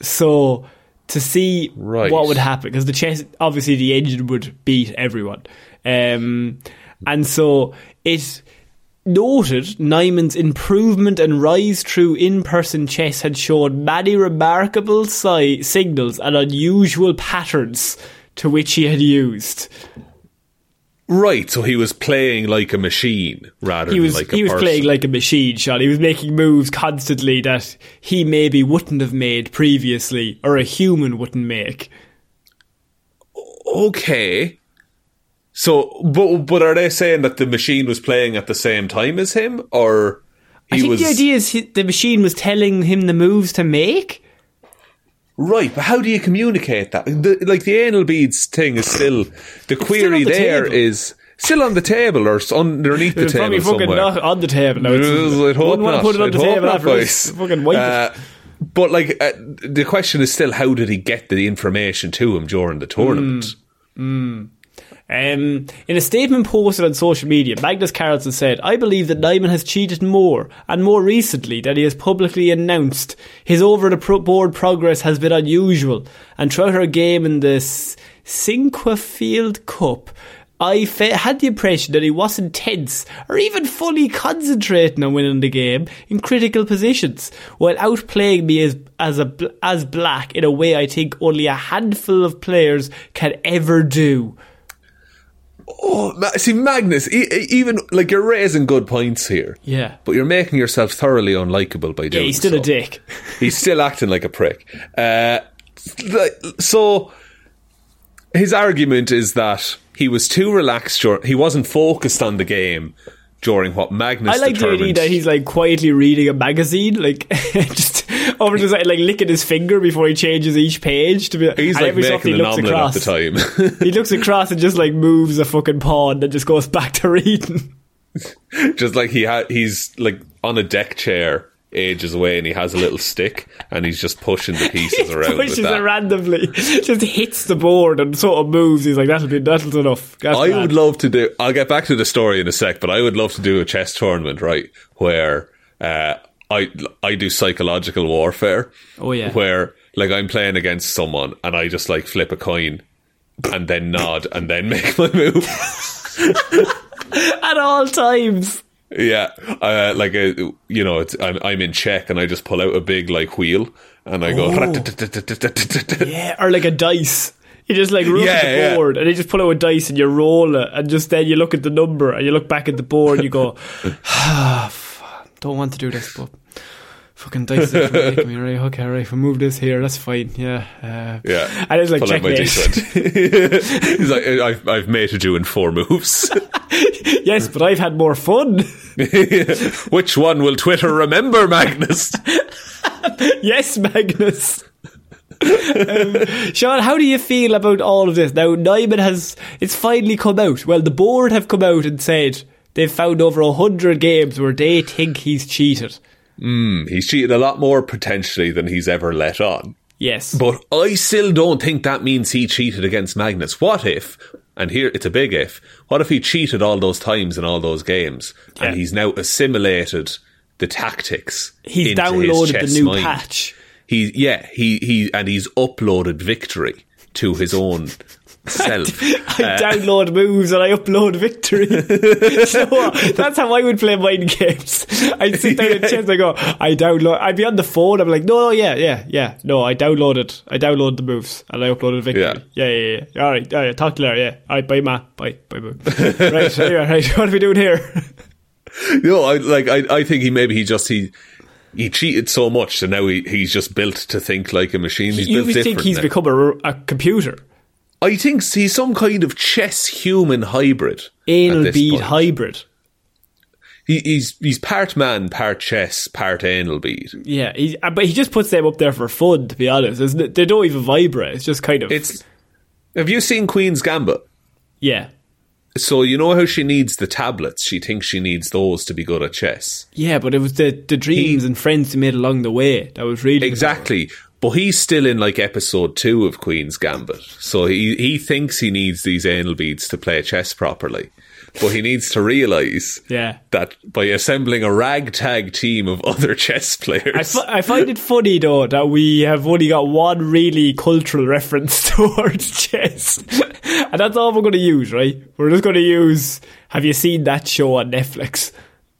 So to see Right. what would happen, because the chess obviously the engine would beat everyone, um, and so it noted Niemann's improvement and rise through in-person chess had shown many remarkable si- signals and unusual patterns to which he had used. Right, so he was playing like a machine rather He was than like a he was person. playing like a machine, Sean. He was making moves constantly that he maybe wouldn't have made previously, or a human wouldn't make. okay. So, but but are they saying that the machine was playing at the same time as him, or he I think was the idea is he, the machine was telling him the moves to make. right? But how do you communicate that? The, like the anal beads thing is still the query on the there table. is still on the table or underneath the table somewhere. not on the table now. It's, I'd hope to put it on I'd the table not. Fucking wipe Uh. But like uh, the question is still, how did he get the information to him during the tournament? Um, in a statement posted on social media, Magnus Carlsen said, I believe that Niemann has cheated more, and more recently than he has publicly announced. His over the board progress has been unusual, and throughout our game in the Sinquefield Cup, I had the impression that he wasn't tense or even fully concentrating on winning the game in critical positions, while outplaying me as as a as black in a way I think only a handful of players can ever do. Oh, see, Magnus, e- even like you're raising good points here. Yeah. But you're making yourself thoroughly unlikable by doing. Yeah, he's still so. a dick. He's still acting like a prick. Uh, so his argument is that he was too relaxed. Dur- he wasn't focused on the game during what Magnus I like the idea that he's like quietly reading a magazine, like just over side, like licking his finger before he changes each page to be. He's like every making he an looks across. at the time. he looks across and just like moves a fucking pawn, and just goes back to reading. Just like he had, he's like on a deck chair ages away, and he has a little stick, and he's just pushing the pieces around with Pushes it randomly, just hits the board and sort of moves. He's like, "That'll be that'll enough." That's I grand." would love to do. I'll get back to the story in a sec, but I would love to do a chess tournament, right? Where uh, I I do psychological warfare. Oh, yeah. Where like I'm playing against someone and I just like flip a coin and then nod and then make my move. at all times. yeah, uh, like uh you know, it's, I'm I'm in check and I just pull out a big like wheel and I go. Yeah, or like a dice. You just like look Yeah, at the yeah. board and you just pull out a dice and you roll it and just then you look at the number and you look back at the board and you go, ah, don't want to do this, but fucking dice is making me right. Okay, right. If we move this here, that's fine. Yeah, uh, Yeah, And it's like Pull my checkmate. D20. He's like, I've I've mated you in four moves. yes, but I've had more fun. Which one will Twitter remember, Magnus? yes, Magnus. um, Sean, how do you feel about all of this? Now, Niemann has, it's finally come out. Well, the board have come out and said they've found over a hundred games where they think he's cheated. Hmm, he's cheated a lot more potentially than he's ever let on. Yes. But I still don't think that means he cheated against Magnus. What if, and here it's a big if, what if he cheated all those times in all those games Yeah. and he's now assimilated the tactics? he's downloaded the new mind? patch. He, yeah, he, he, and he's uploaded victory to his own self. I uh, download moves and I upload victory. so that's how I would play mind games. I'd sit down and chess and I go, I download, I'd be on the phone, I'm like, no, no, yeah, yeah, yeah, no, I downloaded, I downloaded the moves and I uploaded victory. Yeah. Yeah, yeah, yeah. All right, all right, talk to you later, yeah. All right, bye, ma. Bye, bye, bye. right, anyway, right, what are we doing here? No, I like. I, I think he maybe he just he he cheated so much, so now he, he's just built to think like a machine. He's you built would think he's now. become a, a computer. I think he's some kind of chess human hybrid. Anal bead point. hybrid. He, he's he's part man, part chess, part anal bead. Yeah, he, uh, but he just puts them up there for fun, to be honest. Isn't it? They don't even vibrate. It's just kind of. It's. Have you seen Queen's Gambit? yeah. So you know how she needs the tablets. She thinks she needs those to be good at chess. Yeah, but it was the, the dreams and friends he made along the way that was really Exactly. But he's still in like episode two of Queen's Gambit. So he, he thinks he needs these anal beads to play chess properly. But he needs to realise Yeah. that by assembling a ragtag team of other chess players. fi- I find it funny though that we have only got one really cultural reference towards chess, and that's all we're going to use, right? We're just going to use. Have you seen that show on Netflix?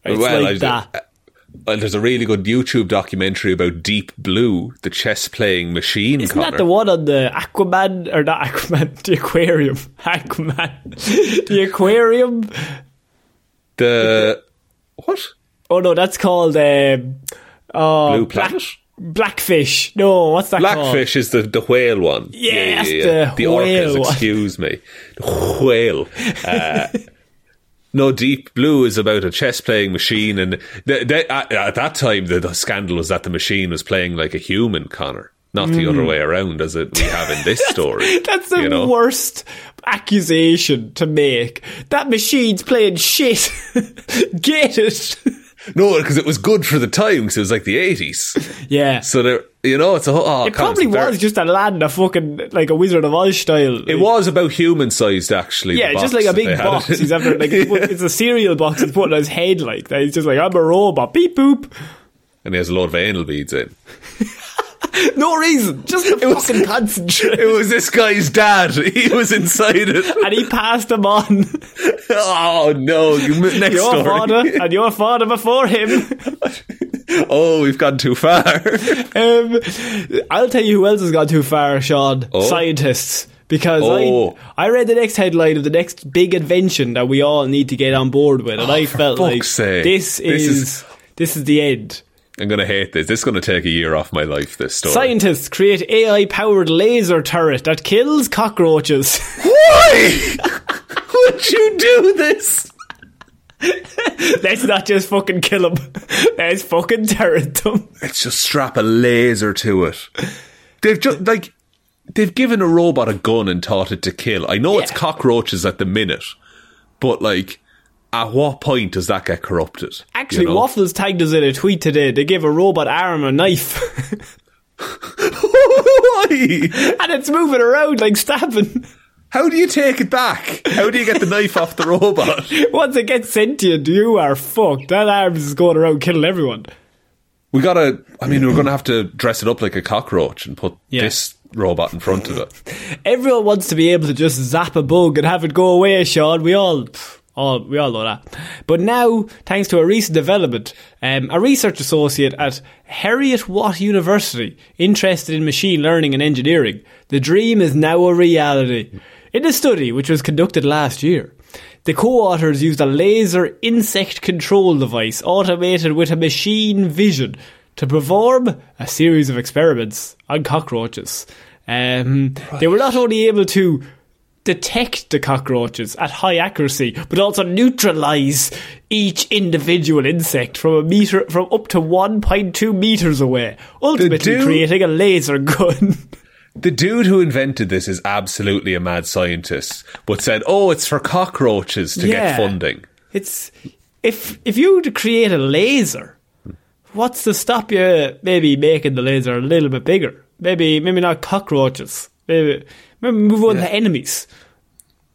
It's like I- that. Well, there's a really good YouTube documentary about Deep Blue, the chess playing machine. Isn't that the one on the Aquaman or not Aquaman? The aquarium, Aquaman, the aquarium. The what? Oh no, that's called um, uh, Blue black, Blackfish. No, what's that called? Blackfish is the, the whale one. Yeah, that's the the whale orcas, excuse me. The whale. Uh, no, Deep Blue is about a chess playing machine, and th th at, at that time, the, the scandal was that the machine was playing like a human, Connor, not the other way around, as it we have in this story. Mm. That's the you know? worst accusation to make. That machine's playing shit. Get it? No, because it was good for the time, because it was like the eighties. Yeah. So there, you know, it's a whole. Oh, it probably it's a very- was just a land a fucking like a Wizard of Oz style. It was about human sized, actually. Yeah, just like a big box. He's after like it's, it's a cereal box. He's putting on his head like that. He's just like I'm a robot. Beep boop. and he has a lot of anal beads in. No reason. Just to fucking concentrate. It was this guy's dad. He was inside it. and he passed them on. Oh no! You next Your story. father and your father before him. oh, we've gone too far. Um, I'll tell you who else has gone too far, Sean. Oh. Scientists. Because Oh. I, I read the next headline of the next big invention that we all need to get on board with, and I Oh, for felt like sake. this This is, is- this is the end. I'm gonna hate this. This is gonna take a year off my life. This story. Scientists create AI-powered laser turret that kills cockroaches. Why would you do this? Let's not just fucking kill them. Let's fucking turret them. Let's just strap a laser to it. They've just like they've given a robot a gun and taught it to kill. I know it's cockroaches at the minute, but like at what point does that get corrupted? Actually, you know? Waffles tagged us in a tweet today. They gave a robot arm a knife, Why? and it's moving around like stabbing. How do you take it back? How do you get the knife off the robot? Once it gets sentient, you are fucked. That arm is going around killing everyone. We gotta. I mean, we're gonna have to dress it up like a cockroach and put Yeah. this robot in front of it. Everyone wants to be able to just zap a bug and have it go away, Sean. We all, all we all know that. But now, thanks to a recent development, um, a research associate at Heriot-Watt University, interested in machine learning and engineering, the dream is now a reality. In a study which was conducted last year, the co-authors used a laser insect control device automated with a machine vision to perform a series of experiments on cockroaches. Um, They were not only able to detect the cockroaches at high accuracy, but also neutralize each individual insect from a meter from up to 1.2 meters away, ultimately dude- creating a laser gun. The dude who invented this is absolutely a mad scientist, but said, "Oh, it's for cockroaches to Yeah. get funding." It's if if you were to create a laser, what's to stop you maybe making the laser a little bit bigger? Maybe maybe not cockroaches. Maybe move on to enemies.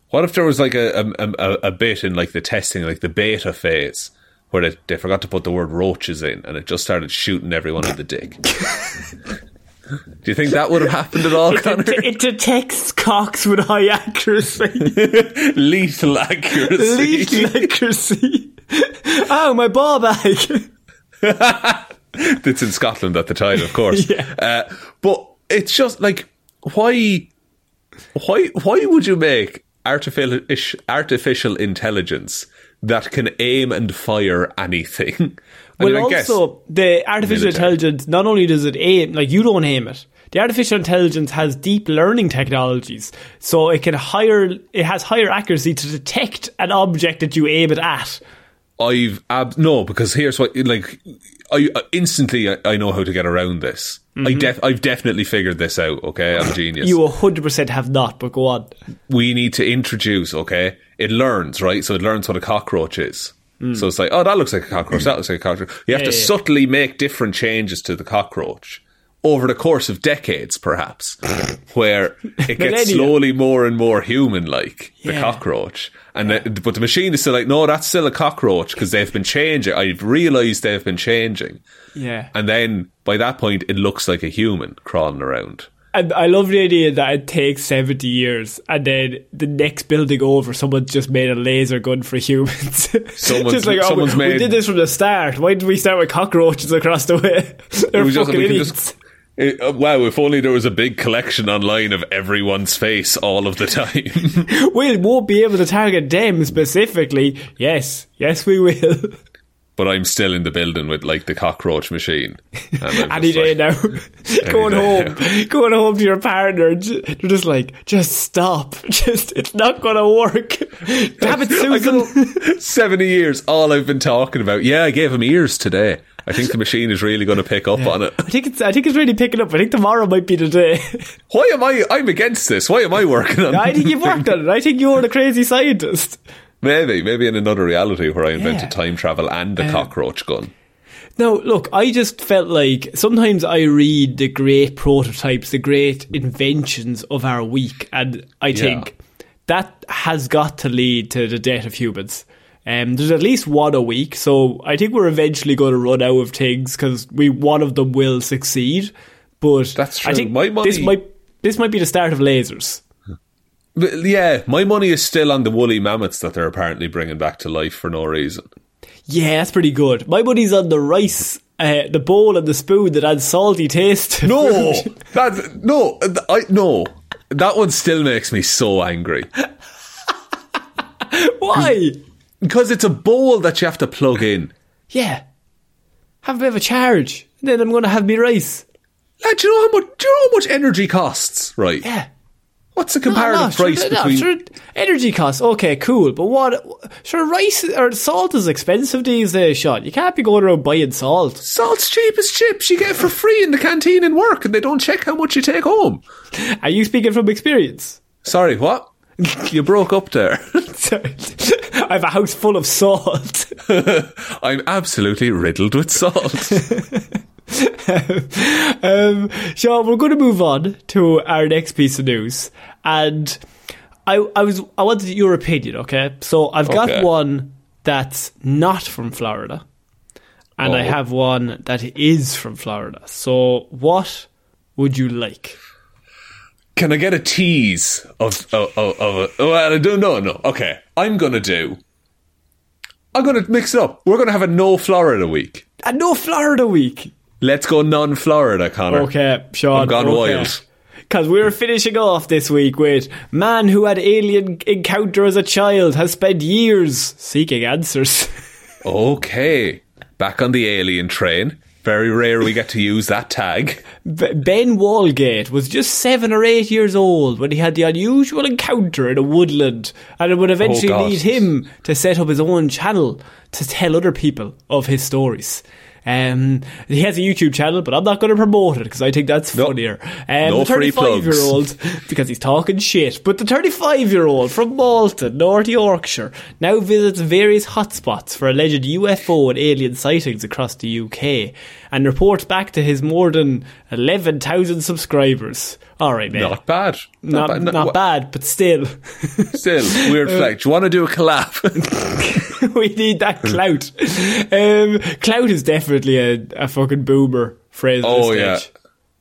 What if there was like a a, a a bit in like the testing, like the beta phase, where they, they forgot to put the word roaches in, and it just started shooting everyone in the dick? Do you think that would have happened at all, It, Connor? det- it detects cocks with high accuracy. Lethal accuracy. Lethal accuracy. oh, my ball bag. That's in Scotland at the time, of course. Yeah. uh, but it's just like why, why, why would you make artificial artificial intelligence that can aim and fire anything? I Well, mean, also the artificial intelligence. Not only does it aim, like you don't aim it. The artificial intelligence has deep learning technologies, so it can higher. It has higher accuracy to detect an object that you aim it at. I've ab- no because here's what like I instantly I, I know how to get around this. I def- I've definitely figured this out. Okay, I'm a genius. Mm-hmm. You hundred percent have not, but go on. we need to introduce, okay? It learns, right? So it learns what a cockroach is. So it's like, oh, that looks like a cockroach. That looks like a cockroach. You have. Yeah, to yeah, yeah. subtly make different changes to the cockroach over the course of decades, perhaps, where it gets slowly more and more human-like. The cockroach, and the, but the machine is still like, no, that's still a cockroach because they've been changing. I've realised they've been changing, Yeah, and then by that point, it looks like a human crawling around. and I love the idea that it takes seventy years, and then the next building over, someone just made a laser gun for humans. Someone's- just like, oh, we, someone's we made- did this from the start. Why did we start with cockroaches across the way? They're We just- fucking idiots. just- Uh, uh, wow, if only there was a big collection online of everyone's face all of the time. we won't be able to target them specifically. Yes, yes, we will. but I'm still in the building with like the cockroach machine. Any day like, now. going home, going home to your partner. They're just like, just stop. Just, it's not going to work. Damn it, Susan. 70 years, all I've been talking about. Yeah, I gave him ears today. I think the machine is really going to pick up on it. I think it's. I think it's really picking up. I think tomorrow might be the day. Why am I? I'm against this. Why am I working on? It? I think you've worked on it. I think you're the crazy scientist. Maybe, maybe in another reality where I invented Yeah. time travel and a uh, cockroach gun. No, look, I just felt like sometimes I read the great prototypes, the great inventions of our week, and I think that has got to lead to the death of humans. Um, there's at least one a week, so I think we're eventually going to run out of things because we one of them will succeed. But That's true. I think My this money- might this might be the start of lasers. Yeah, my money is still on the woolly mammoths that they're apparently bringing back to life for no reason. Yeah, that's pretty good. My money's on the rice, uh, the bowl, and the spoon that adds salty taste. No, food. that no, I no. That one still makes me so angry why? Because it's a bowl that you have to plug in. Yeah. Have a bit of a charge. And then I'm going to have me rice. Lad, do you know how much? Do you know how much energy costs? Right. Yeah. What's the comparative no, sure, price no, between? sure, energy costs. Okay, cool. But what? Sure, rice or salt is expensive these days, Sean. You can't be going around buying salt. Salt's cheap as chips. You get it for free in the canteen in work, and they don't check how much you take home. Are you speaking from experience? Sorry, what? You broke up there. I have a house full of salt. I'm absolutely riddled with salt. um, so we're going to move on to our next piece of news, and I, I was I wanted your opinion. Okay, so I've got Okay. one that's not from Florida, and I Oh. have one that is from Florida. So what would you like? Can I get a tease of of of, of oh, well, I don't know. No, okay. I'm gonna do. I'm gonna mix it up. We're gonna have a no Florida week. a no Florida week. Let's go non-Florida, Connor. Okay, Sean. I'm gone okay. wild. Because we're finishing off this week with man who had alien encounter as a child has spent years seeking answers. Okay, back on the alien train. Very rare we get to use that tag. Ben Walgate was just seven or eight years old when he had the unusual encounter in a woodland, and it would eventually Oh, lead him to set up his own channel to tell other people of his stories. Um, he has a YouTube channel, but I'm not going to promote it because I think that's No. funnier. Um, No the free 35 year old, because he's talking shit, but the 35 year old from Malton, North Yorkshire, now visits various hotspots for alleged UFO and alien sightings across the UK and reports back to his more than 11,000 subscribers. All right, man. Not bad. Not, bad. not, bad, but still, Still, weird. Do you want to do a collab? we need that clout. Um, clout is definitely a, a fucking boomer phrase. oh yeah.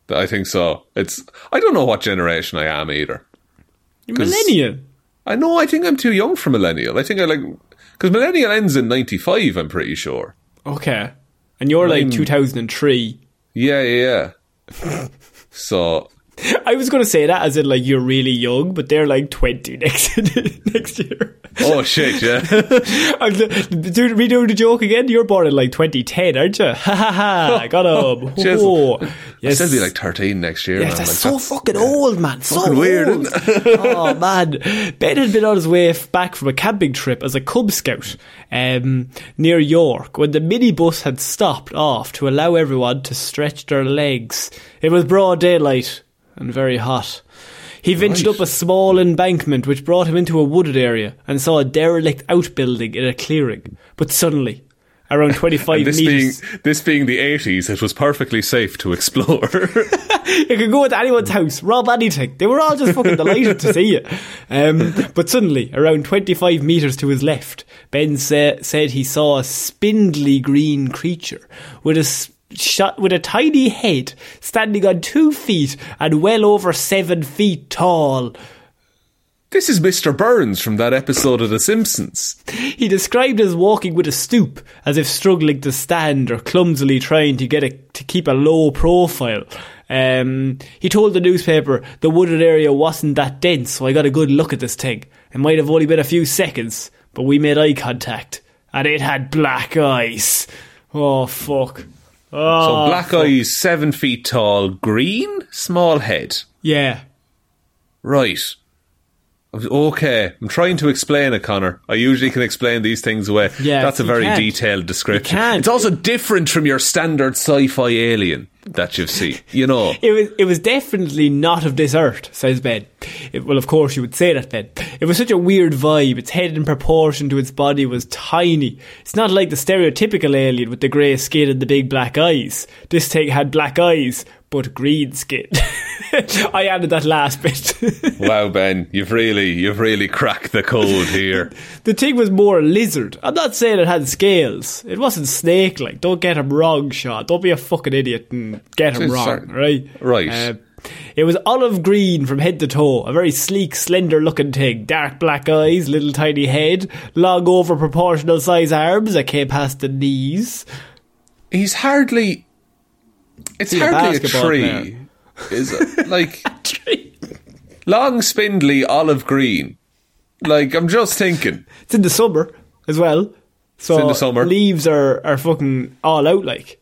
I think so. It's. I don't know what generation I am either. Millennial. I know. I think I'm too young for millennial. I think I like because millennial ends in '95. I'm pretty sure. Okay. And you're like I'm- 2003. Yeah, yeah. yeah. so I was going to say that as in like you're really young, but they're like 20 next next year. oh shit, yeah. I'm do, redo the joke again. You're born in like 2010, aren't you? Ha ha ha! I got him. Oh, I'll still be like 13 next year. Yes, man. that's Like, so that's- fucking old, man. So fucking weird, old. oh man, Ben had been on his way back from a camping trip as a Cub Scout um, near York when the minibus had stopped off to allow everyone to stretch their legs. It was broad daylight and very hot. He ventured Right. up a small embankment which brought him into a wooded area and saw a derelict outbuilding in a clearing. But suddenly, around 25 And this being metres... this being the 80s, it was perfectly safe to explore. You could go into anyone's house, rob anything. They were all just fucking delighted to see you. Um, but suddenly, around 25 metres to his left, Ben sa- said he saw a spindly green creature with a s- shot with a tiny head standing on two feet and well over seven feet tall. this is Mr. Burns from that episode of The Simpsons. He described as walking with a stoop, as if struggling to stand or clumsily trying to get a, to keep a low profile. Um, he told the newspaper the wooded area wasn't that dense, so I got a good look at this thing. It might have only been a few seconds, but we made eye contact, and it had black eyes. Oh fuck! So Oh, black eyes, seven feet tall, green, small head. yeah. Right. Okay, I'm trying to explain it, Connor. I usually can explain these things away. Yeah, that's a very can't. detailed description. It's also different from your standard sci-fi alien that you've seen. You know, It was it was definitely not of this earth, says Ben. It, well, of course you would say that, Ben. It was such a weird vibe. Its head in proportion to its body was tiny. It's not like the stereotypical alien with the grey skin and the big black eyes. This thing had black eyes, but green skin. I added that last bit. wow, Ben, you've really, you've really cracked the code here. the thing was more a lizard. I'm not saying it had scales. It wasn't snake-like. Don't get him wrong, Sean. Don't be a fucking idiot and get him wrong, sorry. right? Right. Uh, it was olive green from head to toe, a very sleek, slender looking thing. Dark black eyes, little tiny head, long over proportional size arms that came past the knees. He's hardly. It's He's a hardly a, basketball tree, player. is it? Like tree. long, spindly, olive green. Like I'm just thinking. It's in the summer as well. So in the summer. leaves are, are fucking all out like.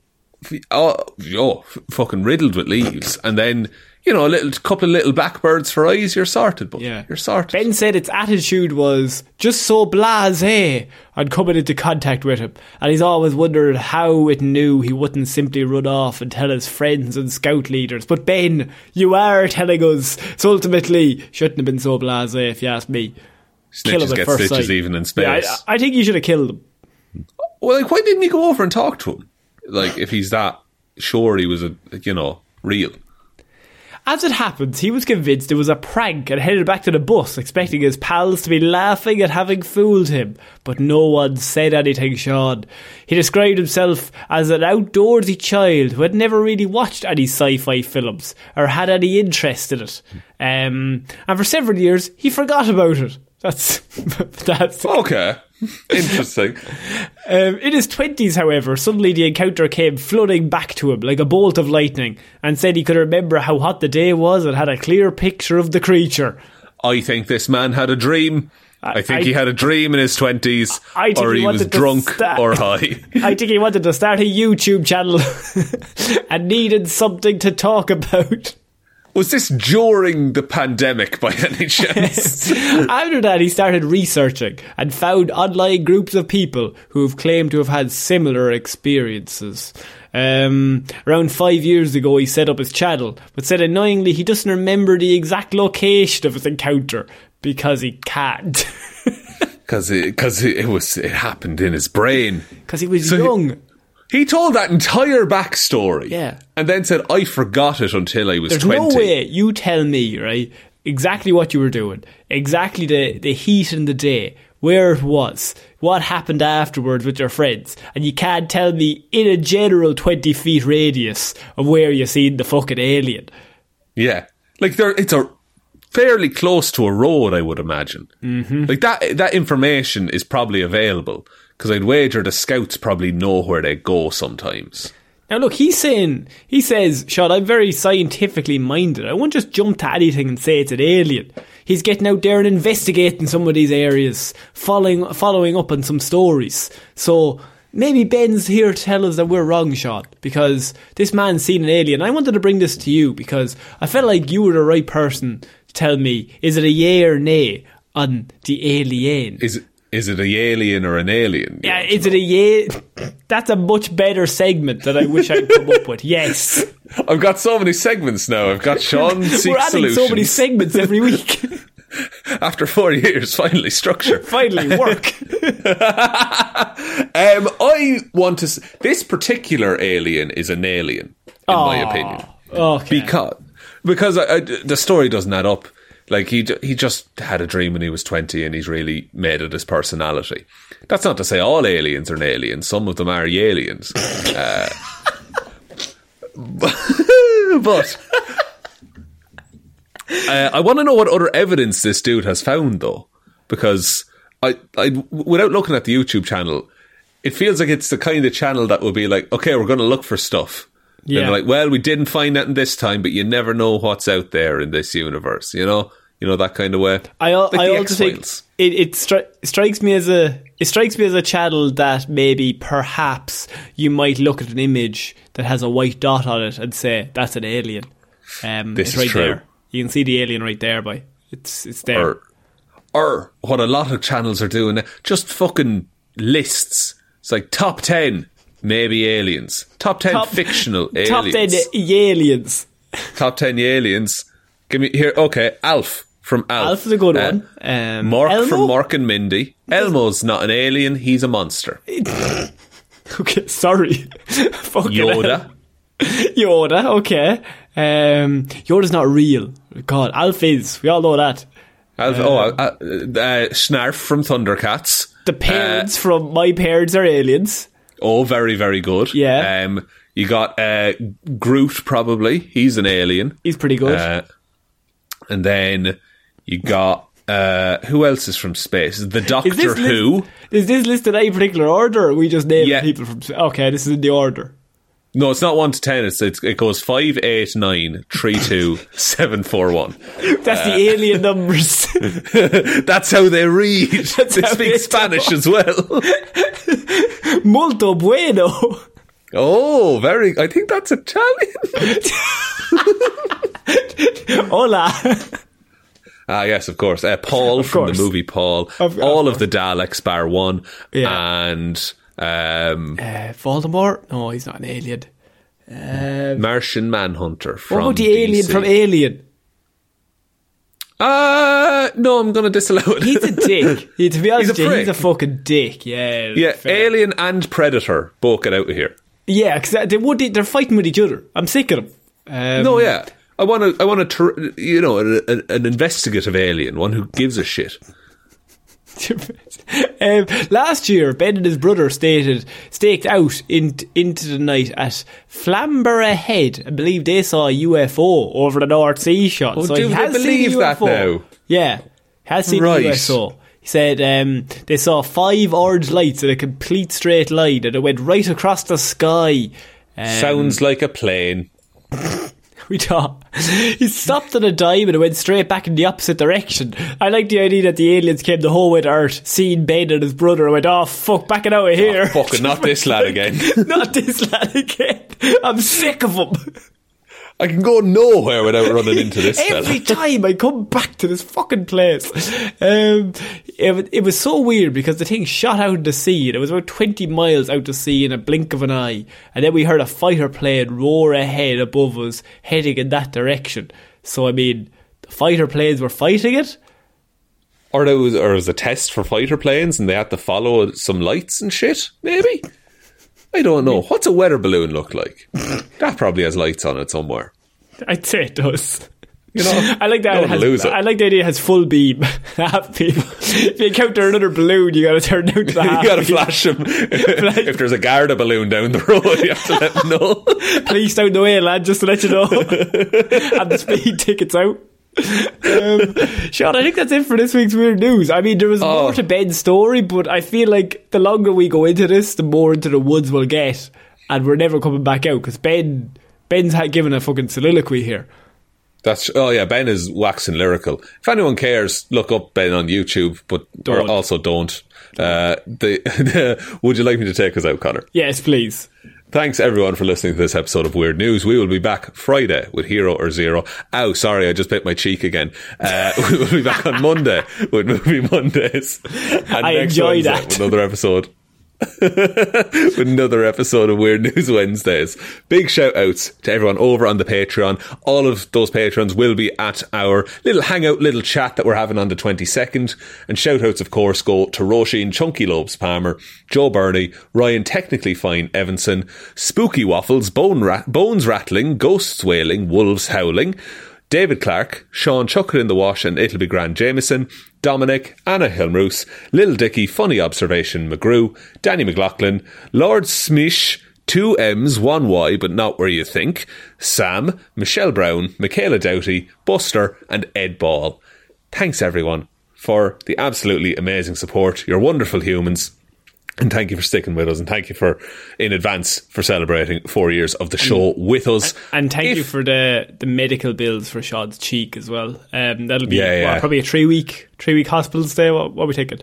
Oh, yo, f- fucking riddled with leaves, and then you know, a little couple of little blackbirds for eyes, you're sorted. But Yeah. you're sorted. Ben said its attitude was just so blasé on eh? coming into contact with him, and he's always wondered how it knew he wouldn't simply run off and tell his friends and scout leaders. But Ben, you are telling us, so ultimately shouldn't have been so blasé, eh, if you ask me. Kill him Snitches get first stitches sight. even in space. Yeah, I, I think you should have killed him. well, like, why didn't he go over and talk to him? Like, if he's that sure he was a, you know, real. As it happens, he was convinced it was a prank and headed back to the bus, expecting his pals to be laughing at having fooled him. But no one said anything, Sean. He described himself as an outdoorsy child who had never really watched any sci fi films or had any interest in it. Um, and for several years, he forgot about it. That's that's Okay. Interesting. um, in his 20s, however, suddenly the encounter came flooding back to him like a bolt of lightning and said he could remember how hot the day was and had a clear picture of the creature. I think this man had a dream. I, think I- he had a dream in his 20s, or he he, was drunk or high. I think he wanted to start a YouTube channel and needed something to talk about. Was this during the pandemic by any chance? After that, he started researching and found online groups of people who have claimed to have had similar experiences. Um, around five years ago, he set up his channel, but said annoyingly he doesn't remember the exact location of his encounter because he can't. Because it, cause it, it was it happened in his brain. Because he was So young. He told that entire backstory. Yeah. And then said, I forgot it until I was There's 20. no way you tell me, right, exactly what you were doing, exactly the, the heat in the day, where it was, what happened afterwards with your friends, and you can't tell me in a general 20 feet radius of where you seen the fucking alien. Yeah. Like, there, it's a fairly close to a road, I would imagine. Mm-hmm. Like, that, that information is probably available. Because I'd wager the scouts probably know where they go sometimes. Now look, he's saying, he says, "Shot, I'm very scientifically minded. I won't just jump to anything and say it's an alien. He's getting out there and investigating some of these areas, following, following up on some stories. So, maybe Ben's here to tell us that we're wrong, Sean, because this man's seen an alien. I wanted to bring this to you because I felt like you were the right person to tell me, is it a yay or nay on the alien? Is, is it a alien or an alien? Yeah, is it a yay? That's a much better segment that I wish I'd come up with. Yes. I've got so many segments now. I've got Sean Seeks We're adding Solutions. so many segments every week. After four years, finally structure. Finally, work. Um, I want to. S- this particular alien is an alien, in my opinion, Okay. because because I, I- the story doesn't add up. Like he he just had a dream when he was twenty, and he's really made it his personality. That's not to say all aliens are an alien. Some of them are aliens. Uh, but uh, I want to know what other evidence this dude has found, though, because I, I, without looking at the YouTube channel, it feels like it's the kind of channel that would be like, okay, we're going to look for stuff. Yeah. And like, well, we didn't find that in this time, but you never know what's out there in this universe. You know, you know that kind of way. I, al- Like I also think X-Files. it, it stri- strikes me as a it strikes me as a channel that maybe perhaps you might look at an image that has a white dot on it and say that's an alien. Um, This it's is right true. there. You can see the alien right there, by it's it's there. or or what a lot of channels are doing, just fucking lists. It's like top ten, maybe aliens. Top ten fictional aliens. Top ten aliens. top ten aliens. Give me here. Okay, Alf from Alf. Alf is a good Uh, one. Um, Mork Elmo? from Mork and Mindy. Elmo's not an alien. He's a monster. Okay, sorry. Yoda. Yoda, okay. Um, Yoda's not real. God, Alf is. We all know that. Alf, oh, uh, uh, uh, Snarf from Thundercats. The parents from My Parents Are Aliens. Oh, very, very good. Yeah. Um, you got uh, Groot, probably. He's an alien. He's pretty good. Uh, and then you got uh, who else is from space? The Doctor is Who. List, is this listed in any particular order, we just naming Yeah. people from? Okay, this is in the order. No, it's not one to ten. It's, it's it goes five, eight, nine, three, two, seven, four, one. That's Uh, the alien numbers. That's how they read. they how speak they Spanish as well. Molto bueno. Oh, very. I think that's Italian. Hola. Ah, yes, of course. Uh, Paul Of from course. the movie Paul. Of- of all of, course. the Daleks bar one. Yeah. And um, Uh, Voldemort? No, he's not an alien. Martian Manhunter from What about the alien DC. from Alien? Uh, no, I'm going to disallow it. He's a dick. He, to be honest, He's a he's a fucking dick. Yeah. yeah, fair. Alien and Predator both get out of here. Yeah, because they would. They're fighting with each other. I'm sick of them. Um, No, yeah. I want to. I want to. You know, a, a, an investigative alien, one who gives a shit. um, last year, Ben and his brother stated staked out in, into the night at Flamborough Head. I believe they saw a UFO over the North Sea shot. Oh, so do he has seen believe that UFO. now? Yeah, has seen Right. UFO. He said um, they saw five orange lights in a complete straight line, and it went right across the sky. Um, Sounds like a plane. we thought he stopped on a dime and went straight back in the opposite direction. I like the idea that the aliens came the whole way to Earth, seen Ben and his brother, and went, "Oh fuck, back it out of oh, here." Fucking not this lad again. not this lad again. I'm sick of him. I can go nowhere without running into this Every fella. time I come back to this fucking place, um, it, it was so weird because the thing shot out to sea and it was about 20 miles out to sea in a blink of an eye. And then we heard a fighter plane roar ahead above us, heading in that direction. So, I mean, the fighter planes were fighting it. Or there was, or it was a test for fighter planes, and they had to follow some lights and shit. Maybe. I don't know. What's a weather balloon look like? that probably has lights on it somewhere. I'd say it does. You know, I like that. It has, lose it. I like the idea it has full beam. Half beam. if you encounter another balloon, you gotta turn down to the half you gotta flash them. if there's a Garda balloon down the road, you have to let them know. Police down the way, lad, just to let you know. Have the speed tickets out. Um, Shaun, I think that's it for this week's weird news. I mean, there was Oh. more to Ben's story, but I feel like the longer we go into this, the more into the woods we'll get, and we're never coming back out because Ben, Ben's had given a fucking soliloquy here. That's oh yeah, Ben is waxing lyrical. If anyone cares, look up Ben on YouTube, but Don't. also don't. Uh, the, would you like me to take us out, Conor? Yes, please. Thanks everyone for listening to this episode of Weird News. We will be back Friday with Hero or Zero. Ow, sorry, I just bit my cheek again. Uh, we will be back on Monday with Movie Mondays. And I next enjoy Wednesday that. Another episode. another episode of Weird News Wednesdays. Big shout outs to everyone over on the Patreon. All of those patrons will be at our little hangout, little chat that we're having on the 22nd. And shout outs, of course, go to Roisin Chunky Lobes Palmer, Joe Bernie, Ryan Technically Fine Evanson, Spooky Waffles, Bone Rat- Bones Rattling, Ghosts Wailing, Wolves Howling, David Clarke, Shaun Chuck It in the Wash and It'll Be Grand Jamieson, Dominic, Anna Hjelmroos, Lil Dicky, Funny Observation, McGrew, Danny McLaughlin, Lordsmmysh, two M's, one Y, but not where you think, Sam, Michelle Browne, Michaela Doughty, Buster, and Ed Ball. Thanks everyone for the absolutely amazing support. You're wonderful humans. And thank you for sticking with us, and thank you for, in advance, for celebrating four years of the show with us. And thank you for the, the medical bills for Shaun's cheek as well. Um, that'll be Yeah, yeah. probably a three week three week hospital stay. What, what we thinking?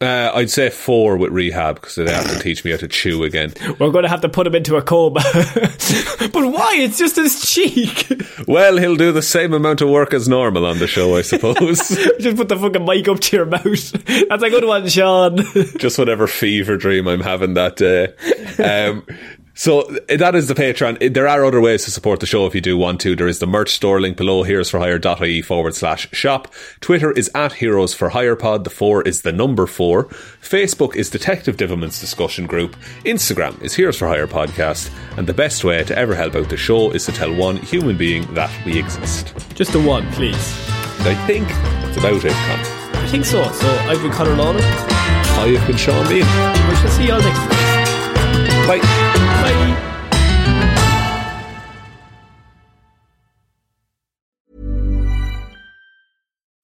Uh, I'd say four with rehab because they have to teach me how to chew again. We're going to have to put him into a coma. but why? It's just his cheek. Well, he'll do the same amount of work as normal on the show, I suppose. just put the fucking mic up to your mouth. That's a good one, Shaun. Just whatever fever dream I'm having that day. Um, so eh, that is the Patreon. Eh, there are other ways to support the show if you do want to. There is the merch store link below, heroesforhire.ie forward slash shop. Twitter is at Heroes for Hire Pod. The four is the number four. Facebook is Detective Divilment's discussion group. Instagram is Heroes for Hire Podcast. And the best way to ever help out the show is to tell one human being that we exist. just the one, please. And I think that's about it, Con. I think so. So I've been Conor Lawler. I have been Sean Bean. We shall see you all next week. Bye.